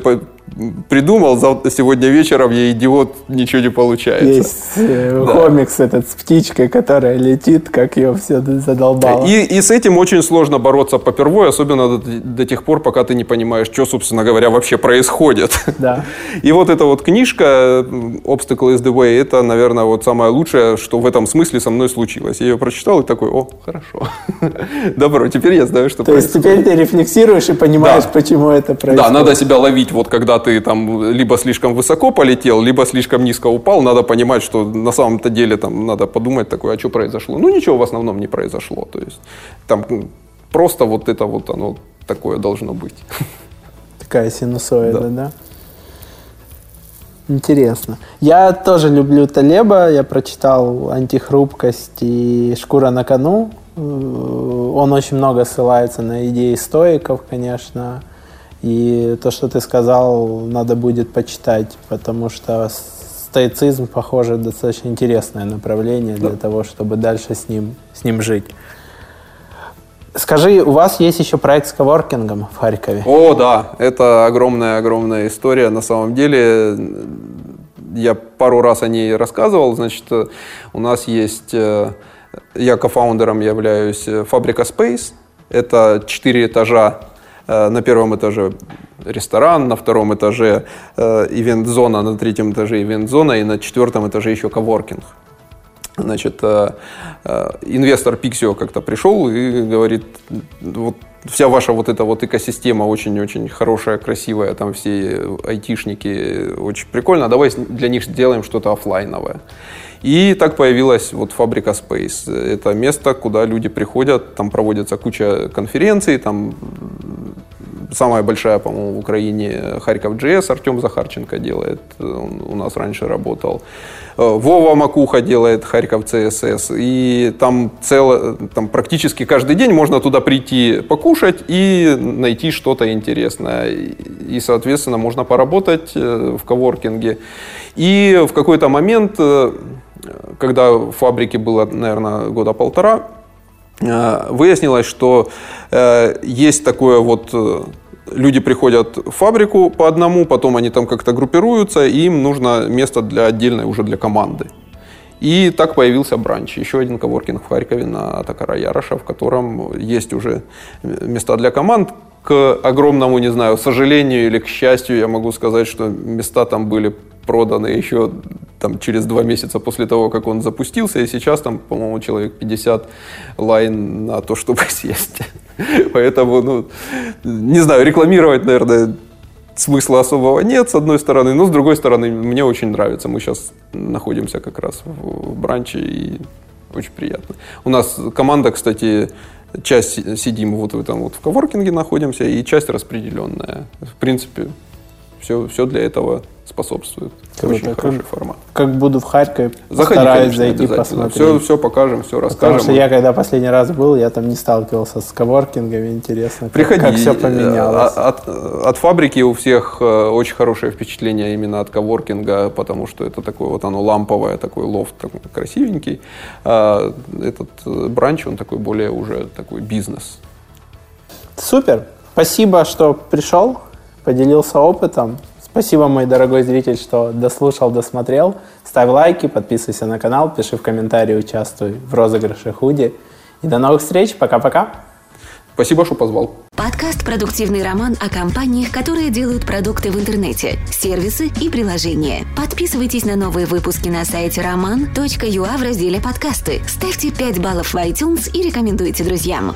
придумал, сегодня вечером я идиот, ничего не получается.
Есть э, да. комикс этот с птичкой, которая летит, как ее все задолбало.
И, и с этим очень сложно бороться попервой, особенно до, до тех пор, пока ты не понимаешь, что, собственно говоря, вообще происходит.
Да. [laughs]
И вот эта вот книжка Obstacle is the Way, это, наверное, вот самое лучшее, что в этом смысле со мной случилось. Я ее прочитал и такой, о, хорошо. [laughs] Добро, теперь я знаю, что
То происходит. есть теперь ты рефлексируешь и понимаешь, да. почему это происходит.
Да, надо себя ловить, вот когда ты там либо слишком высоко полетел, либо слишком низко упал, надо понимать, что на самом-то деле там надо подумать такое, а что произошло. Ну, ничего в основном не произошло. То есть там просто вот это вот оно такое должно быть. [laughs]
Такая синусоида, да? да? Интересно. Я тоже люблю Талеба. Я прочитал «Антихрупкость» и «Шкура на кону». Э, он очень много ссылается на идеи стоиков, конечно. И то, что ты сказал, надо будет почитать, потому что стоицизм, похоже, достаточно интересное направление для того, чтобы дальше с ним, с ним жить. Скажи, у вас есть еще проект с коворкингом в Харькове?
О, да, это огромная-огромная история. На самом деле, я пару раз о ней рассказывал. Значит, у нас есть, э, я кофаундером являюсь э, Фабрика Space. Это четыре этажа. Э, на первом этаже ресторан, на втором этаже ивент-зона, на третьем этаже ивент-зона и на четвертом этаже еще коворкинг. Значит, э, э, инвестор Pixio как-то пришел и говорит, вот вся ваша вот эта вот экосистема очень-очень хорошая, красивая, там все айтишники, очень прикольно, давай для них сделаем что-то офлайновое. И так появилась вот фабрика Space. Это место, куда люди приходят, там проводится куча конференций, там самая большая, по-моему, в Украине Харьков GS Артем Захарченко делает, он у нас раньше работал. Э, Вова Макуха делает Харьков ЦСС. И там, цело, там практически каждый день можно туда прийти покушать и найти что-то интересное. И, соответственно, можно поработать э, в коворкинге. И в какой-то момент, э, когда в фабрике было, наверное, года полтора, выяснилось, что есть такое вот люди приходят в фабрику по одному, потом они там как-то группируются, и им нужно место для отдельной уже для команды. И так появился бранч, еще один коворкинг в Харькове на Такара Яроша, в котором есть уже места для команд. К огромному, не знаю, сожалению или к счастью, я могу сказать, что места там были проданы еще там, через два месяца после того, как он запустился, и сейчас там, по-моему, человек 50 лайн на то, чтобы [laughs] съесть. Поэтому, ну, не знаю, рекламировать, наверное, смысла особого нет, с одной стороны, но с другой стороны, мне очень нравится. Мы сейчас находимся как раз в бранче, и очень приятно. У нас команда, кстати, часть сидим вот в этом вот в коворкинге находимся, и часть распределенная. В принципе, все, все для этого способствует. Круто. Очень хороший формат.
Как буду в Харькове,
Заходи,
постараюсь зайти посмотреть.
Все, все покажем, все расскажем.
Потому что я когда последний раз был, я там не сталкивался с коворкингами, интересно,
Приходи.
как, как все поменялось.
Э, от, от фабрики у всех э, очень хорошее впечатление именно от коворкинга, потому что это такое вот оно ламповое, такой лофт такой красивенький. А этот э, бранч, он такой более уже такой бизнес.
Супер. Спасибо, что пришел, поделился опытом. Спасибо, мой дорогой зритель, что дослушал, досмотрел. Ставь лайки, подписывайся на канал, пиши в комментарии, участвуй в розыгрыше худи. И до новых встреч. Пока-пока.
Спасибо, что позвал.
Подкаст «Продуктивный роман» о компаниях, которые делают продукты в интернете, сервисы и приложения. Подписывайтесь на новые выпуски на сайте roman.ua в разделе «Подкасты». Ставьте 5 баллов в iTunes и рекомендуйте друзьям.